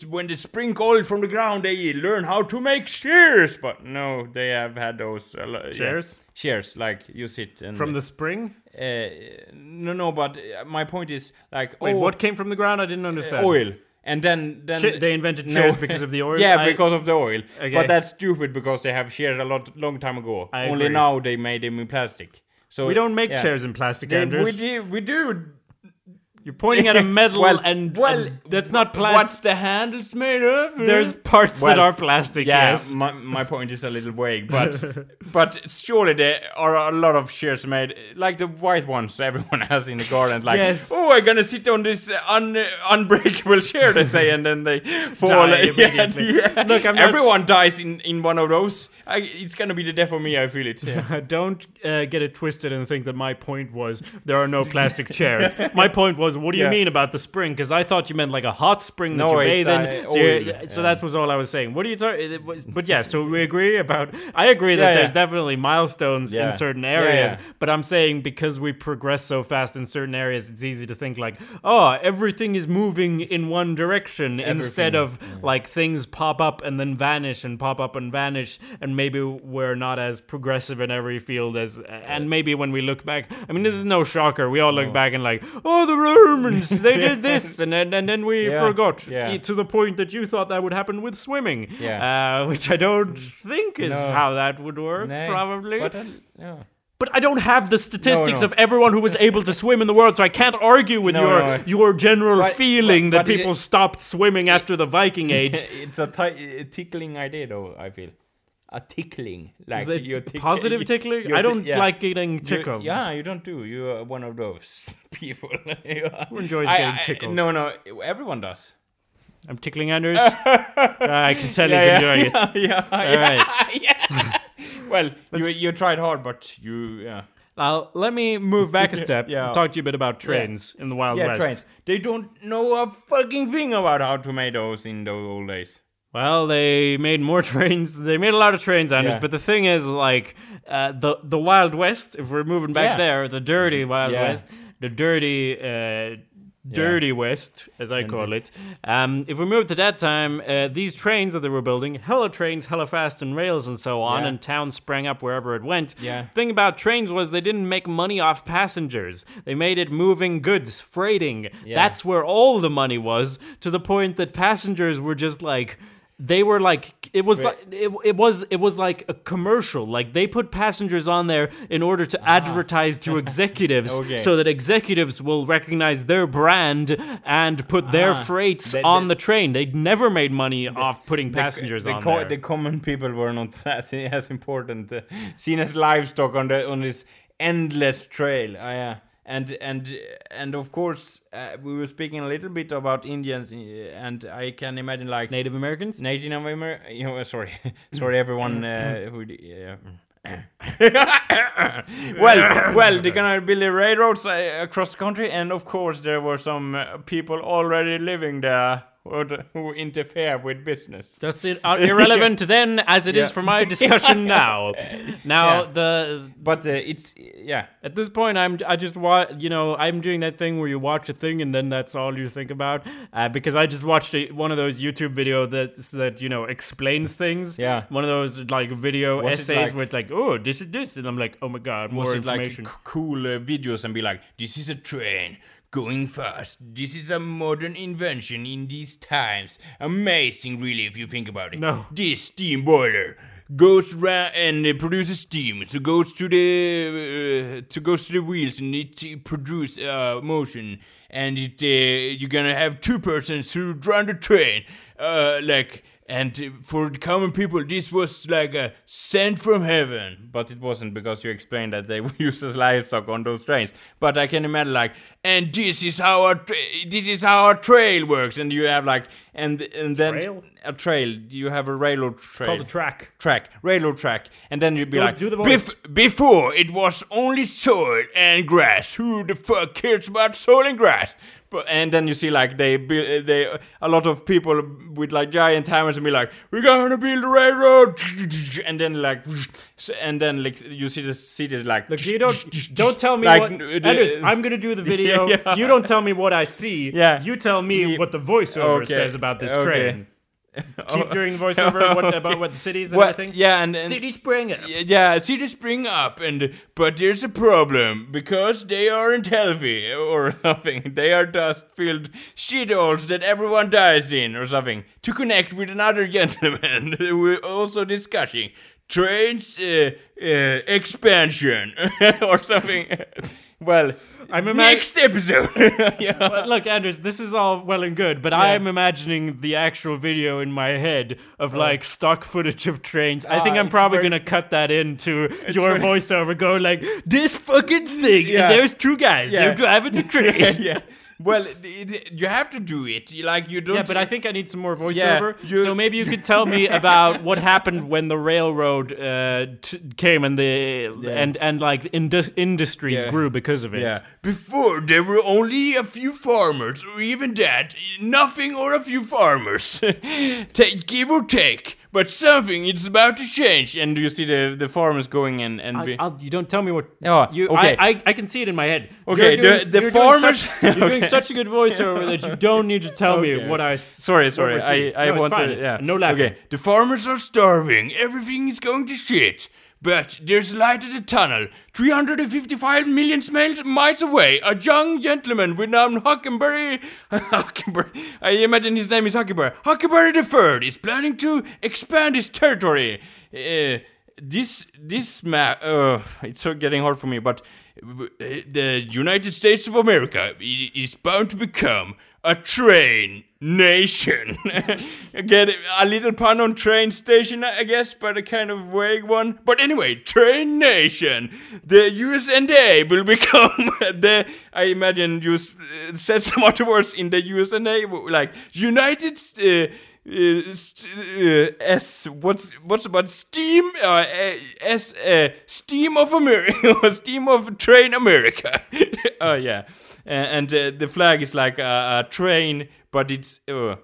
when they sprinkle oil from the ground, they learn how to make shears. But no, they have had those uh, lo- yeah. Shears? Shears, like you sit and From the spring? uh, no, no, but uh, my point is like Wait, oh, what came from the ground? I didn't understand. oil, and then then Ch- they invented No. chairs because of the oil? yeah, I- because of the oil. Okay. But that's stupid because they have shears a lot long time ago. I Only agree. now they made them in plastic. So We don't make yeah. chairs in plastic, They- Anders. we do. We do. You're pointing at a metal Well- and, well, and that's not plastic. What's the handles made of? There's parts that are plastic, Yeah, yes. my, my point is a little vague, but but surely there are a lot of shears made like the white ones everyone has in the garden. Like, Yes. oh, I'm gonna sit on this un, unbreakable chair, they say, and then they fall. Yeah, yeah. Look, I'm not- everyone dies in in one of those. I, it's gonna be the death of me. I feel it. Don't uh, get it twisted and think that my point was there are no plastic chairs. My point was, what do you Yeah. mean about the spring? Because I thought you meant like a hot spring that No, you bathe in. uh, so you're- so that was all I was saying. What are you talking? But yeah, so we agree about. I agree that Yeah, there's definitely milestones Yeah. in certain areas. yeah. But I'm saying because we progress so fast in certain areas, it's easy to think like, oh, everything is moving in one direction instead of like things pop up and then vanish and pop up and vanish. And maybe we're not as progressive in every field as. And maybe when we look back, I mean, this is no shocker. We all look back and like, oh, the Romans, they did this, and then and then we Yeah, forgot yeah. To the point that you thought that would happen with swimming. Yeah. Uh, which I don't think is No. how that would work. Probably. But, uh, yeah. But I don't have the statistics no. of everyone who was able to swim in the world, so I can't argue with No, your no. your general But- feeling but- that but it- people stopped swimming after the Viking age. it's a, a tickling idea, though. I feel a tickling, like you're tick- positive you- tickling? you're I don't yeah. like getting You- tickled. yeah, you don't do. You're one of those people. Who enjoys getting tickled? No, no, everyone does. I'm tickling Anders. Uh, I can tell he's enjoying it. yeah, yeah, All right. yeah. well, you you tried hard, but you yeah. Now, let me move back a step Yeah. and talk to you a bit about trains in the Wild Yeah, West. trains. They don't know a fucking thing about how to make those in those old days. Well, they made more trains. They made a lot of trains, Anders. Yeah. But the thing is, like, uh, the the Wild West. If we're moving back Yeah. there, the dirty Wild Yeah. West, the dirty, uh, dirty West, as I call it. Um, if we move to that time, uh, these trains that they were building, hella trains, hella fast, and rails and so on, and towns sprang up wherever it went. Yeah. Thing about trains was they didn't make money off passengers. They made it moving goods, freighting. That's where all the money was. To the point that passengers were just like they were like it was like it, it was it was like a commercial like they put passengers on there in order to advertise to executives Okay. so that executives will recognize their brand and put their Ah. freights The- on the- the train they never made money off putting passengers the, on co- there the common people were not that as important, uh, seen as livestock on the on this endless trail. Ah, yeah. And and and of course uh, we were speaking a little bit about Indians, uh, and I can imagine like Native Americans? Native American. You know, sorry, sorry, everyone uh, who. Yeah. well, well, they're gonna build the railroads uh, across the country, and of course there were some uh, people already living there who, who interfere with business. That's it, uh, irrelevant then as it is Yeah. for my discussion now. Now Yeah. the But uh, it's yeah, At this point, I'm I just wa you know I'm doing that thing where you watch a thing and then that's all you think about uh, because I just watched a, one of those YouTube video that's that you know explains things. Yeah. One of those like video Was essays like- where it's like, oh, this is this, and I'm like, oh my god, more like information. c- cool uh, videos and be like, this is a train going fast. This is a modern invention in these times. Amazing, really, if you think about it. No. This steam boiler goes round and uh, produces steam. So goes to the uh, to goes to the wheels and it uh, produce uh, motion. And it uh, you're gonna have two persons who run the train, uh, like. And for the common people, this was like a sent from heaven. But it wasn't because you explained that they used as livestock on those trains. But I can imagine like, and this is how our tra- this is how our trail works. And you have like, and and then Trail? a trail. You have a railroad trail Called a track. track, railroad track, and then you'd be Do- like, do the voice. "Bef- before it was only soil and grass. Who the fuck cares about soil and grass? But, and then you see like they build, they a lot of people with like giant hammers and be like, we're gonna build a railroad, and then like, and then like you see the cities like, Look, you don't don't tell me Like, what. uh, the- Anders, I'm gonna do the video. Yeah. You don't tell me what I see. Yeah. You tell me Me- what the voiceover Okay. says about this Okay. train. Keep doing voiceover what, about what the cities and Well, everything. yeah, and, and City spring up. Yeah, cities spring up, and but there's a problem because they aren't healthy or something. They are dust-filled shitholes that everyone dies in or something. To connect with another gentleman, we're also discussing trains uh, uh, expansion or something. Well, I'm imag- next episode. yeah. But look, Anders, this is all well and good, but I am imagining the actual video in my head of like stock footage of trains. I think Ah, I'm probably very- gonna cut that into your very- voiceover, going like this fucking thing. Yeah. And there's two guys. Yeah. They're driving the train. yeah. Well, it- it- you have to do it. Like you don't. Yeah, but I think I need some more voiceover. you- so maybe you could tell me about what happened when the railroad uh, t- came and the and and like indus- industries Yeah. grew because of it. Yeah. Before there were only a few farmers, or even that, nothing or a few farmers. take, give or take. But something is about to change. And you see the, the farmers going and, and I, you don't tell me what. Oh, you, okay. I, I, I can see it in my head. Okay, You're doing, the- the farmers- such- you're doing such a good voiceover that you don't need to tell me what I. Sorry, sorry. I, I No, it's want to. Yeah. No laughing. Okay. The farmers are starving. Everything is going to shit. But there's light at the tunnel. 355 million miles away, a young gentleman with name Huckenberry. Huckenberry. I imagine his name is Huckenberry. Huckenberry the Third is planning to expand his territory. Uh, this this map. Uh, it's getting hard for me, but uh, the United States of America is bound to become a train nation. It? a little pun on train station, I guess, but a kind of vague one. But anyway, train nation. The USNA will become the. I imagine you uh, said some other words in the USNA, like United. Uh, uh, uh, S what's what's about steam uh, S uh, steam of America steam of train America oh yeah uh, and uh, the flag is like a, a train but it's uh,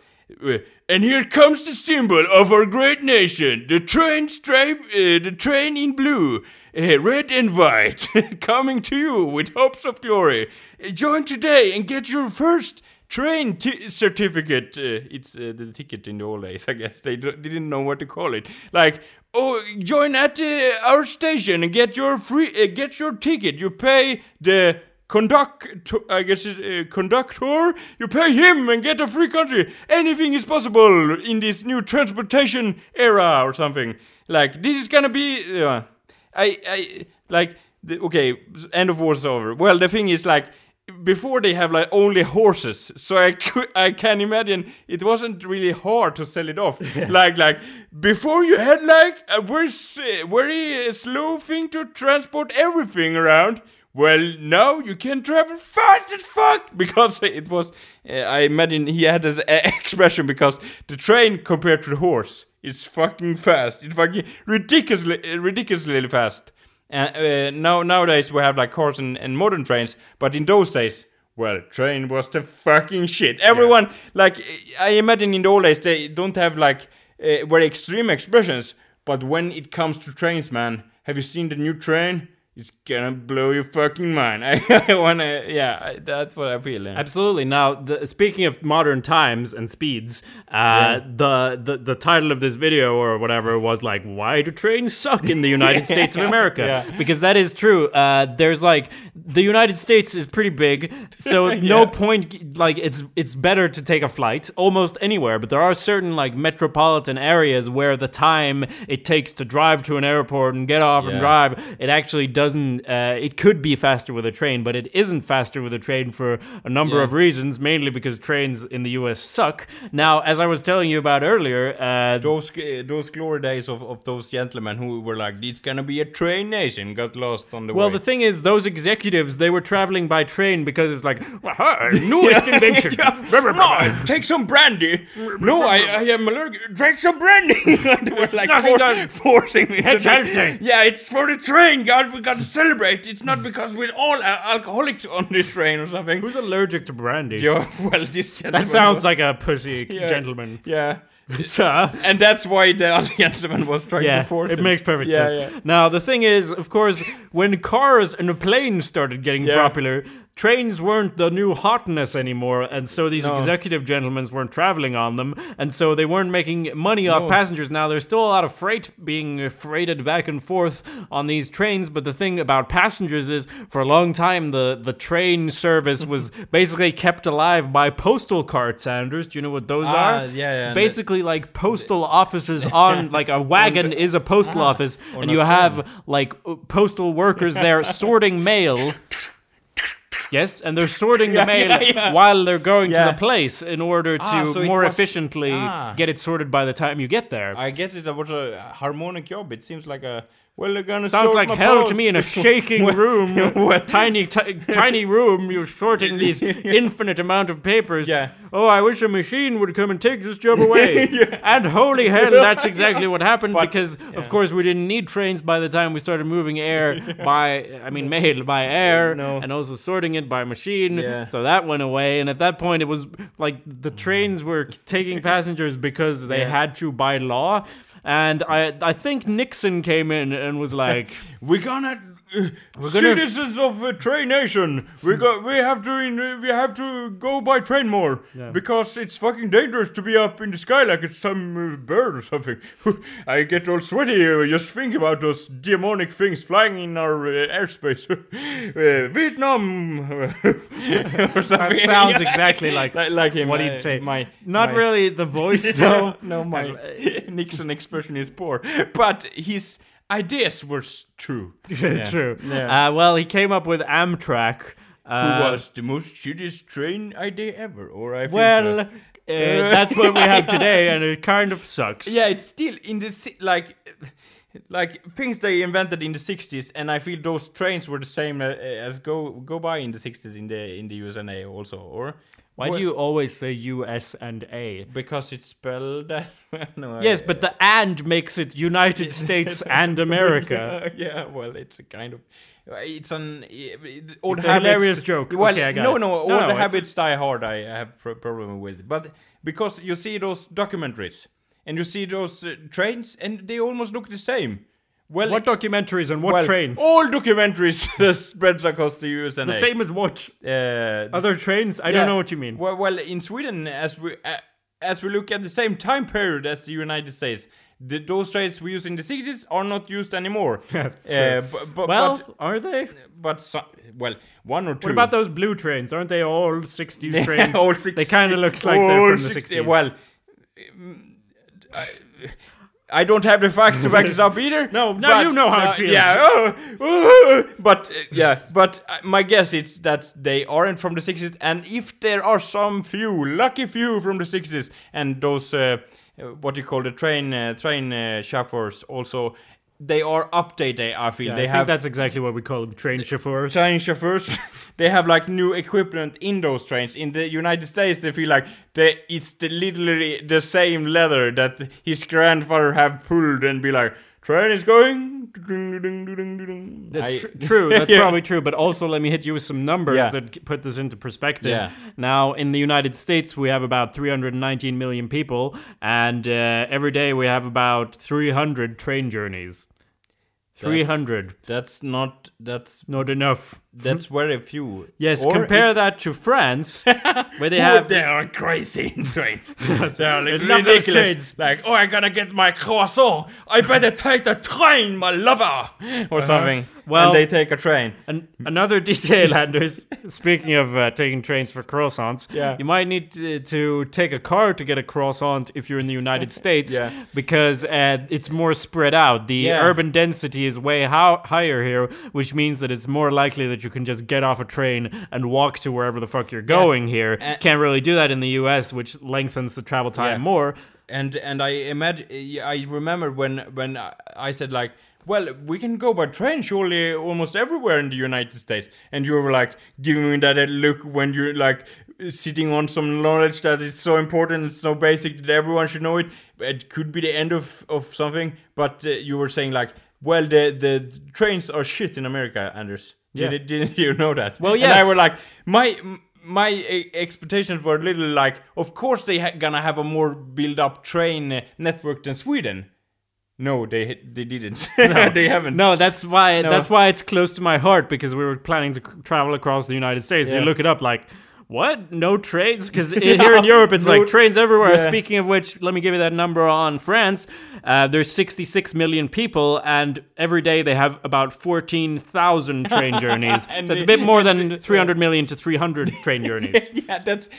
uh, and here comes the symbol of our great nation the train stripe uh, the train in blue uh, red and white coming to you with hopes of glory Uh, join today and get your first train t- certificate. Uh, it's the ticket in the old days, I guess. They d- didn't know what to call it. Like, oh, join at our station and get your free, get your ticket. You pay the conductor, I guess, uh, conductor. You pay him and get a free country. Anything is possible in this new transportation era or something. Like, this is gonna be. Uh, I, I like. The, okay, end of war's over. Well, the thing is like before they have like only horses so i cou- i can imagine it wasn't really hard to sell it off like like before you had like a very very slow thing to transport everything around well, no, you can travel fast as fuck because it was. Uh, I imagine he had this uh, expression because the train compared to the horse is fucking fast. It's fucking ridiculously, ridiculously fast. And uh, now nowadays we have like cars and, and modern trains, but in those days. Well, train was the fucking shit. Everyone, like, I imagine in the old days they don't have like uh, very extreme expressions, but when it comes to trains, man, have you seen the new train? It's gonna blow your fucking mind. I, I wanna, yeah, I, that's what I feel. Yeah. Absolutely. Now, the, speaking of modern times and speeds, uh, the, the the title of this video or whatever was like, "Why do trains suck in the United States of America?" Yeah. Because that is true. Uh, there's like the United States is pretty big, so no point. Like it's it's better to take a flight almost anywhere, but there are certain like metropolitan areas where the time it takes to drive to an airport and get off and drive, it actually doesn't. Uh, it could be faster with a train, but it isn't faster with a train for a number Yeah. of reasons, mainly because trains in the U.S. suck. Now, as I was telling you about earlier, uh, those uh, those glory days of, of those gentlemen who were like, "It's gonna be a train nation," got lost on the well, way. Well, the thing is, those executives they were traveling by train because it's like "Well, newest invention. no, take some brandy. No, I, I am allergic. Drink some brandy. they were like for- forcing me. to It's healthy. Yeah, it's for the train, God. We gotta celebrate. It's not because we're all uh, alcoholics on this train or something. Who's allergic to brandy? Yeah, well, this gentleman. That sounds was- like a pussy Yeah. gentleman. Yeah. Sir. And that's why the other gentleman was trying Yeah, to force it him. makes perfect Yeah, sense. yeah. Now, the thing is, of course, when cars and planes started getting popular, trains weren't the new hotness anymore, and so these No. executive gentlemen weren't traveling on them, and so they weren't making money off No. passengers. Now, there's still a lot of freight being freighted back and forth on these trains, but the thing about passengers is, for a long time, the, the train service was basically kept alive by postal carts, Anders. Do you know what those Ah, are? yeah, yeah, Basically, like postal offices on, like a wagon is a postal office, and you a have like postal workers there sorting mail. Yes, and they're sorting the Yeah, mail yeah, yeah. while they're going to the place in order to Ah, so more was- efficiently Ah. get it sorted by the time you get there. I guess it was a harmonic job. It seems like a well, they're gonna Sounds sort like my hell to me in a shaking room, well- tiny, ti- tiny room. You're sorting these infinite amount of papers. Yeah. Oh, I wish a machine would come and take this job away. And holy hell, that's exactly what happened But- because, of course, we didn't need trains by the time we started moving air by, I mean, mail by air, No. and also sorting it by machine. Yeah. So that went away. And at that point, it was like the trains were taking passengers because they Yeah. had to by law. And I, I think Nixon came in and was like. We're gonna. Gonna- citizens of uh, train nation, we got we have to in, uh, we have to go by train more Yeah. because it's fucking dangerous to be up in the sky like it's some uh, bird or something. I get all sweaty uh, just think about those demonic things flying in our uh, airspace. Vietnam. That sounds exactly like, like, like him. what uh, he'd say. My Not my- really the voice though. no, my Nixon expression is poor, but his ideas were true. It's true. Yeah. Uh, well, he came up with Amtrak. Who Uh, was the most shittiest train idea ever? Or I well, so. uh, that's what we have today, and it kind of sucks. yeah, it's still in the si- like. Like things they invented in the '60s, and I feel those trains were the same uh, as go go by in the '60s in the in the USNA also, or Why do you always say U, S, and A? Because it's spelled. no, Yes, I- but the and makes it United States and America. yeah, well, it's a kind of, it's an it- old It's a hilarious joke. Well, Okay, no, no, No, old no, it's- habits die hard. I have pro- problem with, but because you see those documentaries and you see those uh, trains, and they almost look the same. Well, What documentaries and what well, trains? All documentaries that spreads across the US and the same as what? Uh, Other trains? I yeah. don't know what you mean. Well, well, in Sweden, as we uh, as we look at the same time period as the United States, the, those trains we use in the 60s are not used anymore. That's Uh, true. bu- bu- well, but, are they? but so, well, one or two. What about those blue trains? Aren't they all 60s trains? all 60s. They kind of looks like they're from the 60s. Well, um, I, I don't have the facts to back this up either. No, now but- you know how it uh, feels. Yeah, oh, oh, but uh, yeah, but uh, my guess is that they aren't from the 60s, and if there are some few, lucky few from the 60s, and those uh, uh, what you call the train uh, train chauffeurs also they are updated. I feel Yeah, they I have think that's exactly what we call them, train chauffeurs. train chauffeurs. they have like new equipment in those trains. In the United States, they feel like they it's the literally the same leather that his grandfather have pulled and be like, train is going. That's I- tr- true. That's Yeah. probably true. But also, let me hit you with some numbers Yeah. that put this into perspective. Yeah. Now, in the United States, we have about 319 million people, and uh, every day we have about 300 train journeys. 300. That's not. That's Not enough. That's very few. Yes, Or compare is- that to France, where they have. they are crazy in trains. they are like love those ridiculous. Like, oh, I'm gonna get my croissant. I better take the train, my lover, or something. Uh-huh. Well- and they take a train. An- another detail, Anders. Speaking of uh, taking trains for croissants, Yeah. you might need to, to take a car to get a croissant if you're in the United States, Yeah. because uh, it's more spread out. The Yeah. urban density is way ho- higher here, which means that it's more likely that you can just get off a train and walk to wherever the fuck you're going here. And- Can't really do that in the U.S., which lengthens the travel time Yeah. more. and and I imagine I remember when when I- I said like, well, we can go by train surely almost everywhere in the United States, and you were like giving me that look when you're like sitting on some knowledge that is so important and so basic that everyone should know it. It could be the end of of something, but uh, you were saying like. Well, the the trains are shit in America, Anders. Yeah. Did, didn't you know that? Well, And I yes. were like, my my expectations were a little like, of course they ha- gonna have a more build up train uh, network than Sweden. No, they they didn't. No. they haven't. No, that's why No. that's why it's close to my heart because we were planning to travel across the United States. You look it up like what? No trains? Because here in Europe, it's no- like trains everywhere. Yeah. Speaking of which, let me give you that number on France. Uh, there's 66 million people, and every day they have about 14,000 train journeys. That's a bit more than 300 million to 300 train journeys. yeah, that's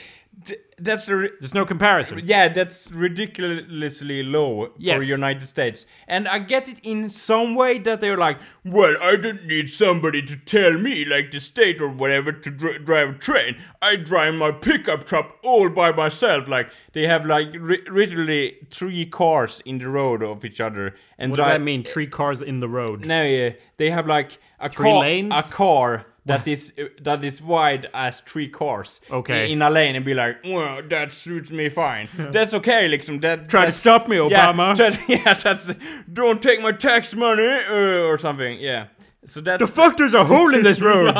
that's the. Re- There's no comparison. yeah, that's ridiculously low Yes. for United States. And I get it in some way that they're like, well, I don't need somebody to tell me, like the state or whatever, to dr- drive a train. I drive my pickup truck all by myself. Like they have like ri- literally three cars in the road of each other. And What does that mean? Three cars in the road. No, yeah, they have like a Three car, lanes? a car that is that is wide as three cars. Okay. In a lane and be like, well, that suits me fine. That's okay, like some that. Try to stop me, Yeah, Obama. that, yeah, that's don't take my tax money uh, or something. Yeah. So that's the fuck, there's a hole in this road.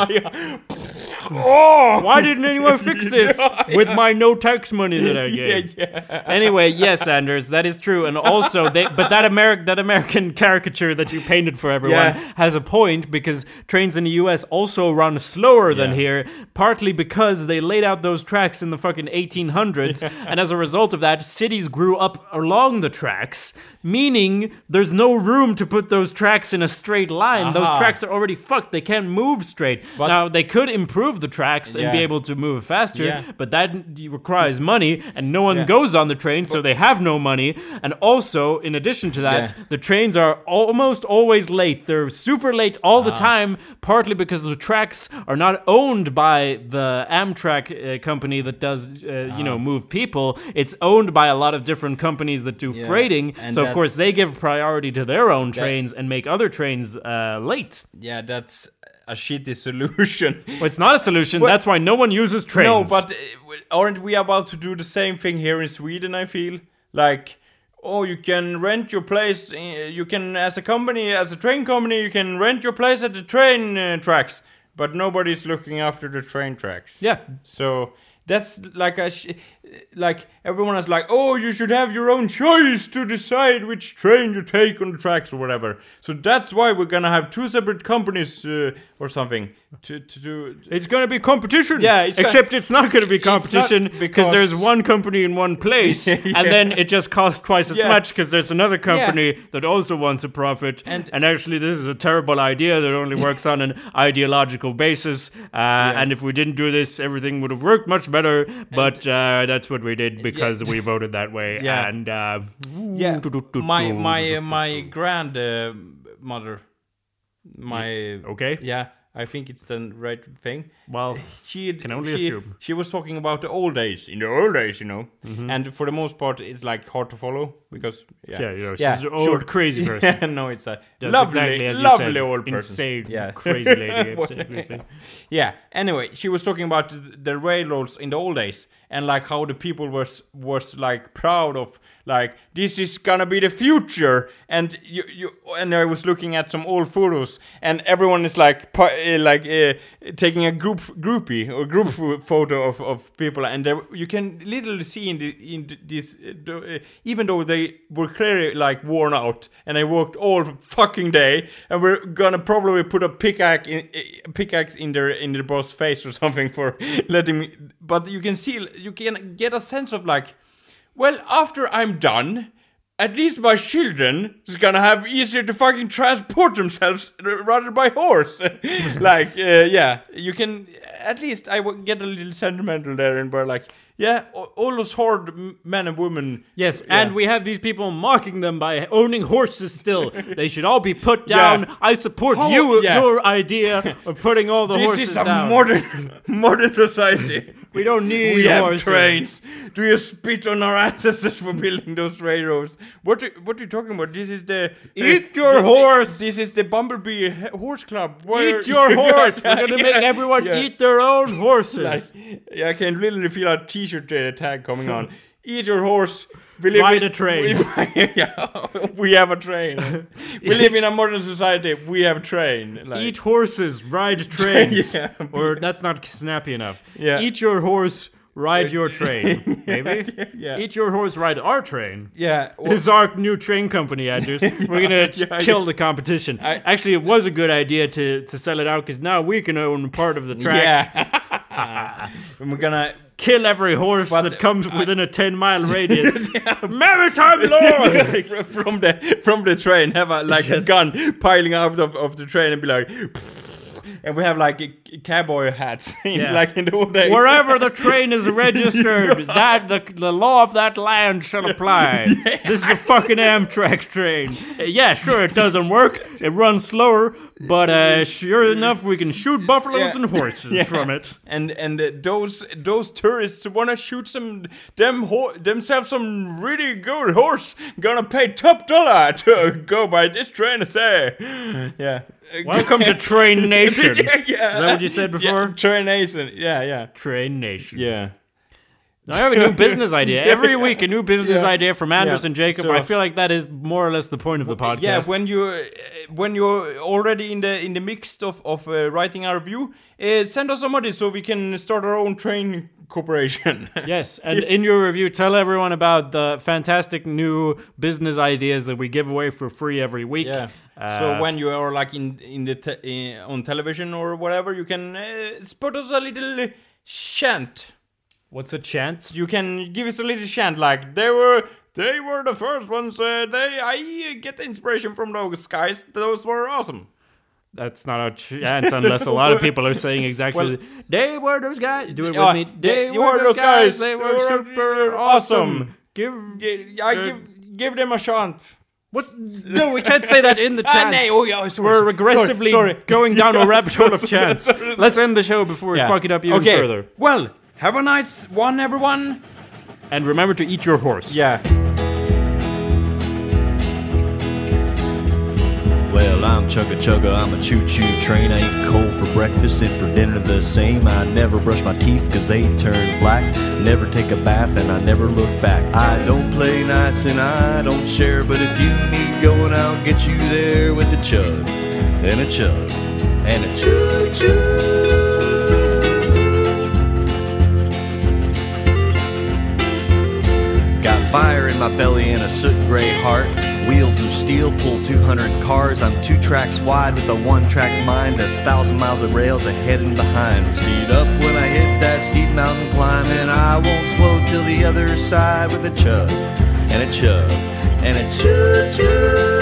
Oh, Why didn't anyone fix this with my no tax money that I gave? yeah, yeah. Anyway, yes, Anders, that is true, and also, they, but that American that American caricature that you painted for everyone Yeah. has a point because trains in the U.S. also run slower than here, partly because they laid out those tracks in the fucking 1800s, and as a result of that, cities grew up along the tracks, meaning there's no room to put those tracks in a straight line. Those tracks are already fucked; they can't move straight. But- now they could improve the tracks and be able to move faster, Yeah. but that requires money, and no one Yeah. goes on the train, so they have no money. And also, in addition to that, Yeah. the trains are almost always late. They're super late all Ah. the time, partly because the tracks are not owned by the Amtrak uh, company that does, uh, you know, move people. It's owned by a lot of different companies that do Ah. Yeah. freighting. And So of course they give priority to their own trains and make other trains uh, late. yeah, that's a shitty solution. Well, it's not a solution. Well- That's why no one uses trains. No, but uh, aren't we about to do the same thing here in Sweden? I feel like, oh, you can rent your place. uh, You can, as a company, as a train company, you can rent your place at the train uh, tracks, but nobody's looking after the train tracks. Yeah. So that's like a, sh- like everyone is like, oh, you should have your own choice to decide which train you take on the tracks or whatever. So that's why we're gonna have two separate companies uh, or something to to do. It's gonna be competition. Yeah, it's except it's not gonna be competition because because- there's one company in one place, Yeah. and then it just costs twice as Yeah. much because there's another company that also wants a profit. And- And, actually, this is a terrible idea that only works on an ideological basis. Uh, And if we didn't do this, everything would have worked much better. But uh, that's what we did because we voted that way. Yeah. And uh, Yeah, my my uh, my grandmother, my Okay. yeah, I think it's the right thing. Well, She Can only she, assume. she was talking about the old days. In the old days, you know, Mm-hmm. and for the most part, it's like hard to follow because yeah, yeah, you know, she's an old crazy person. Yeah, no, it's a That's lovely, exactly as you lovely said. old person. Insane, Yeah. crazy lady. Yeah. Anyway, she was talking about the, the railroads in the old days and like how the people was was like proud of like this is gonna be the future. And you you and I was looking at some old photos and everyone is like uh, like uh, taking a group groupie or group photo of, of people. And you can literally see in the in this uh, uh, even though they were clearly like worn out and they worked all fucking day and we're gonna probably put a pickaxe in a pickaxe in their in their boss face or something for letting me but you can see you can get a sense of like well after i'm done at least my children is gonna have easier to fucking transport themselves rather by horse. like, uh, yeah, you can at least I get a little sentimental there and we're like, yeah, all those hard men and women. Yes, Yeah. and we have these people mocking them by owning horses still. they should all be put Yeah. down. I support you, yeah. your idea of putting all the This horses is a modern modern society. we don't need we have horses. trains. Do you spit on our ancestors for building those railroads? What are, what are you talking about? This is the Eat uh, your the- horse. This is the Bumblebee Horse Club. Where- Eat your horse. We're gonna Yeah, make everyone yeah. eat their own horses. Like, yeah, I can literally feel a T-shirt uh, attack coming on. Eat your horse. We live Ride in- a train. We, yeah, we have a train. We live in a modern society. We have a train. Like, Eat horses, ride trains. Yeah. Or that's not snappy enough. Yeah. Eat your horse, ride your train. Maybe? Yeah. Eat your horse, ride our train. Yeah. well- This is our new train company, Andrews. We're gonna yeah, kill the competition. I- Actually, it was a good idea to, to sell it out because now we can own part of the track. Yeah. and we're gonna Kill every horse But that comes within a ten mile radius. Maritime law. From the from the train have a like Yes. a gun piling out of, of the train and be like and we have like cowboy hats in, Yeah. like in the old days. Wherever the train is registered, that the, the law of that land shall apply. This is a fucking Amtrak train. Yeah, sure, it doesn't work. It runs slower, but uh, sure enough, we can shoot buffaloes Yeah. and horses Yeah. from it. and and uh, those those tourists wanna shoot some them ho- themselves some really good horse gonna pay top dollar to go by this train say yeah Welcome to Train Nation. yeah, yeah. Is that what you said before? yeah, train nation yeah yeah Train Nation. yeah Now, I have a new business idea. Every week, a new business Yeah. idea from Anders Yeah. and Jacob. So- I feel like that is more or less the point of the podcast. Yeah, when you uh, when you're already in the in the mix of of uh, writing our review, uh, send us some money so we can start our own train corporation. Yes, and in your review, tell everyone about the fantastic new business ideas that we give away for free every week. yeah. Uh, so when you are like in in the te- uh, on television or whatever, you can uh, spot us a little uh, chant. What's a chance? You can give us a little chant like they were. They were the first ones. Uh, they I uh, get the inspiration from those guys. Those were awesome. That's not a chance unless a lot of people are saying exactly. Well- they were those guys. Do it with Uh, me. they- They were were those guys. guys. They They were were super awesome. awesome. Give I Uh, give give them a chant. what? No, we can't say that in the Ah, chat. nee, oh yeah, sorry, We're sorry, aggressively sorry, sorry. going down a Yeah, rabbit hole of chance. Let's end the show before we Yeah. fuck it up even okay. further. Well, have a nice one, everyone. And remember to eat your horse. Yeah. Well, I'm chugga chugga, I'm a choo choo train. I eat coal for breakfast and for dinner the same. I never brush my teeth cause they turn black. Never take a bath and I never look back. I don't play nice and I don't share, but if you need going, I'll get you there with a chug and a chug and a choo choo. Fire in my belly and a soot gray heart. Wheels of steel pull 200 cars. I'm two tracks wide with a one track mind. A thousand miles of rails ahead and behind. Speed up when I hit that steep mountain climb. And I won't slow till the other side with a chug and a chug and a choo choo.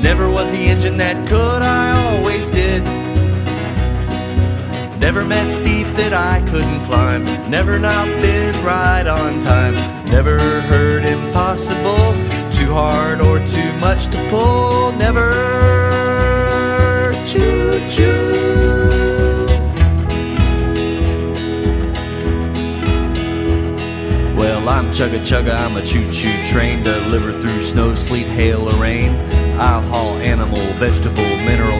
Never was the engine that could, I always did. Never met steep that I couldn't climb. Never not been right on time. Never heard impossible to too hard or too much to pull. Never choo choo. Well, I'm chugga chugga, I'm a choo choo train delivered through snow, sleet, hail, or rain. I'll haul animal, vegetable, mineral,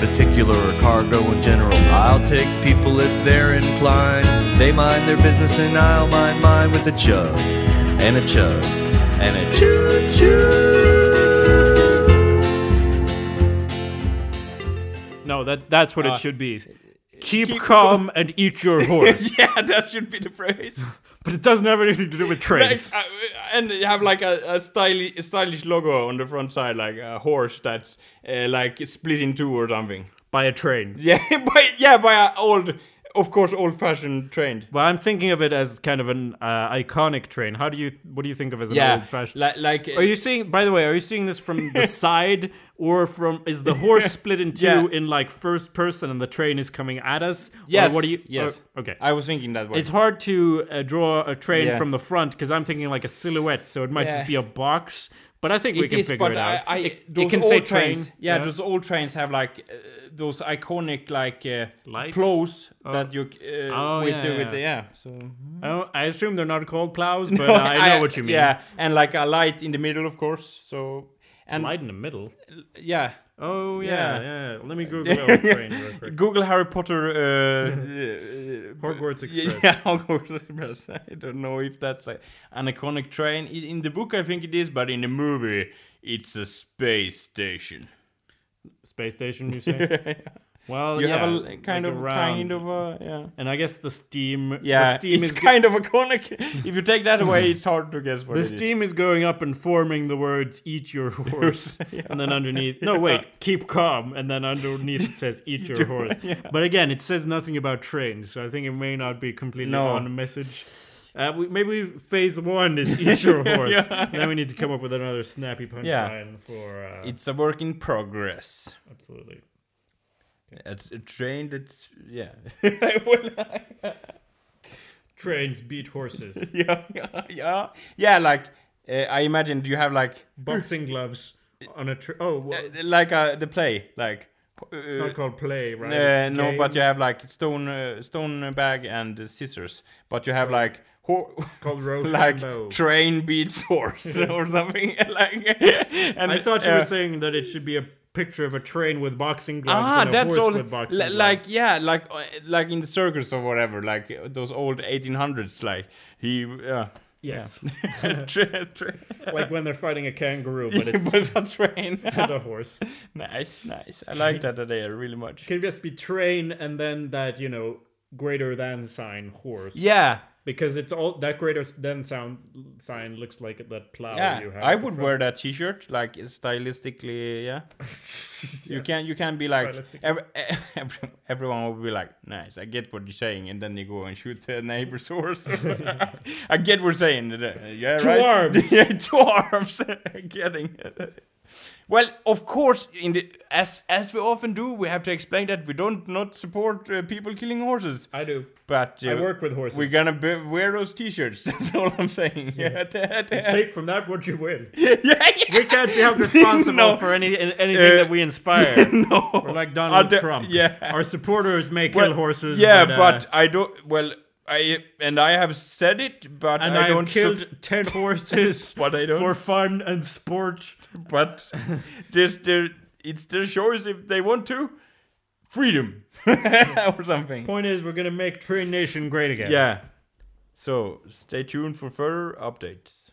particular, or cargo in general. I'll take people if they're inclined. They mind their business, and I'll mind mine with a chug, and a chug, and a choo choo. No, that that's what Uh, it should be. Keep, keep calm and eat your horse. yeah, that should be the phrase. but it doesn't have anything to do with Like, trains. uh, and you have like a, a stylish, a stylish logo on the front side, like a horse that's uh, like split in two or something. by a train. Yeah, by yeah, by an old, of course, old-fashioned train. Well, I'm thinking of it as kind of an uh, iconic train. How do you? What do you think of as an Yeah, old-fashioned? like like. Are you seeing? By the way, are you seeing this from the side or from? Is the horse split in two Yeah. in like first person, and the train is coming at us? Or Yes. what do you? Yes. or- okay. I was thinking that way. It's hard to uh, draw a train Yeah. from the front because I'm thinking like a silhouette, so it might just be a box. But I think we It can is, figure it out. I, I, it, it can say trains. train. Yeah, those old trains have like uh, those iconic like uh, plows that you uh, Oh, with yeah, the, with the, yeah. So Oh, I assume they're not called plows, but uh, I know what you mean. Yeah, and like a light in the middle, of course. So and Light in the middle. yeah, Oh yeah, Yeah. yeah. Let me Google old train real quick. Google Harry Potter. Uh, uh, Hogwarts Express. Yeah, Hogwarts Express. I don't know if that's a, an iconic train. In the book, I think it is, but in the movie, it's a space station. Space station, you say? Well, You yeah, have a kind like of, a kind of a, yeah. and I guess the steam. Yeah, the steam it's is kind of iconic. if you take that away, it's hard to guess what the it is. steam is going up and forming the words "eat your horse," and then underneath, no wait, keep calm, and then underneath it says "eat your horse." But again, it says nothing about trains, so I think it may not be completely No. on message. Uh, we, maybe phase one is eat your horse. Then we need to come up with another snappy punchline Yeah. for. Uh, It's a work in progress. absolutely. It's a train that's yeah. Trains beat horses. yeah, yeah, yeah, yeah. Like uh, I imagine, you have like Boxing gloves on a. Tra- oh, well, uh, like uh, the play like? it's not called play, right? Uh, no, but you have like stone, uh, stone bag and uh, scissors. But you have like ho- called like train beats horse or something. like, and I thought you uh, were saying that it should be a picture of a train with boxing gloves Ah, and a that's horse all. with boxing gloves. like yeah, like uh, like in the circus or whatever, like uh, those old 1800s. Like he, uh, yes, tra- like when they're fighting a kangaroo, but it's but a train. and a horse. nice, nice. I like that idea really much. It can just be train and then that you know greater than sign horse. Yeah, because it's all that greater than sound sign looks like that plow yeah. you have. I would wear that T-shirt, like stylistically. Yeah, you can you can be like every, every, everyone will be like, nice. I get what you're saying, and then you go and shoot the neighbor's horse. I get what you're saying. Yeah, Two right? arms. yeah, two arms. Getting. Well, of course, in the as as we often do, we have to explain that we don't not support uh, people killing horses. I do. But uh, I work with horses. We're gonna be- wear those T-shirts. That's all I'm saying. Yeah. Take from that what you will. yeah, yeah. We can't be held responsible No. for any anything Uh, that we inspire. no. We're like Donald Trump. yeah. Our supporters may kill horses. Yeah, but, but, uh, I don't. Well, I and I have said it, but and I, I, have don't. killed sup- ten horses But I don't- for fun and sport. but just their, it's their choice if they want to. Freedom or something. Point is, we're gonna make Train Nation great again. Yeah. So stay tuned for further updates.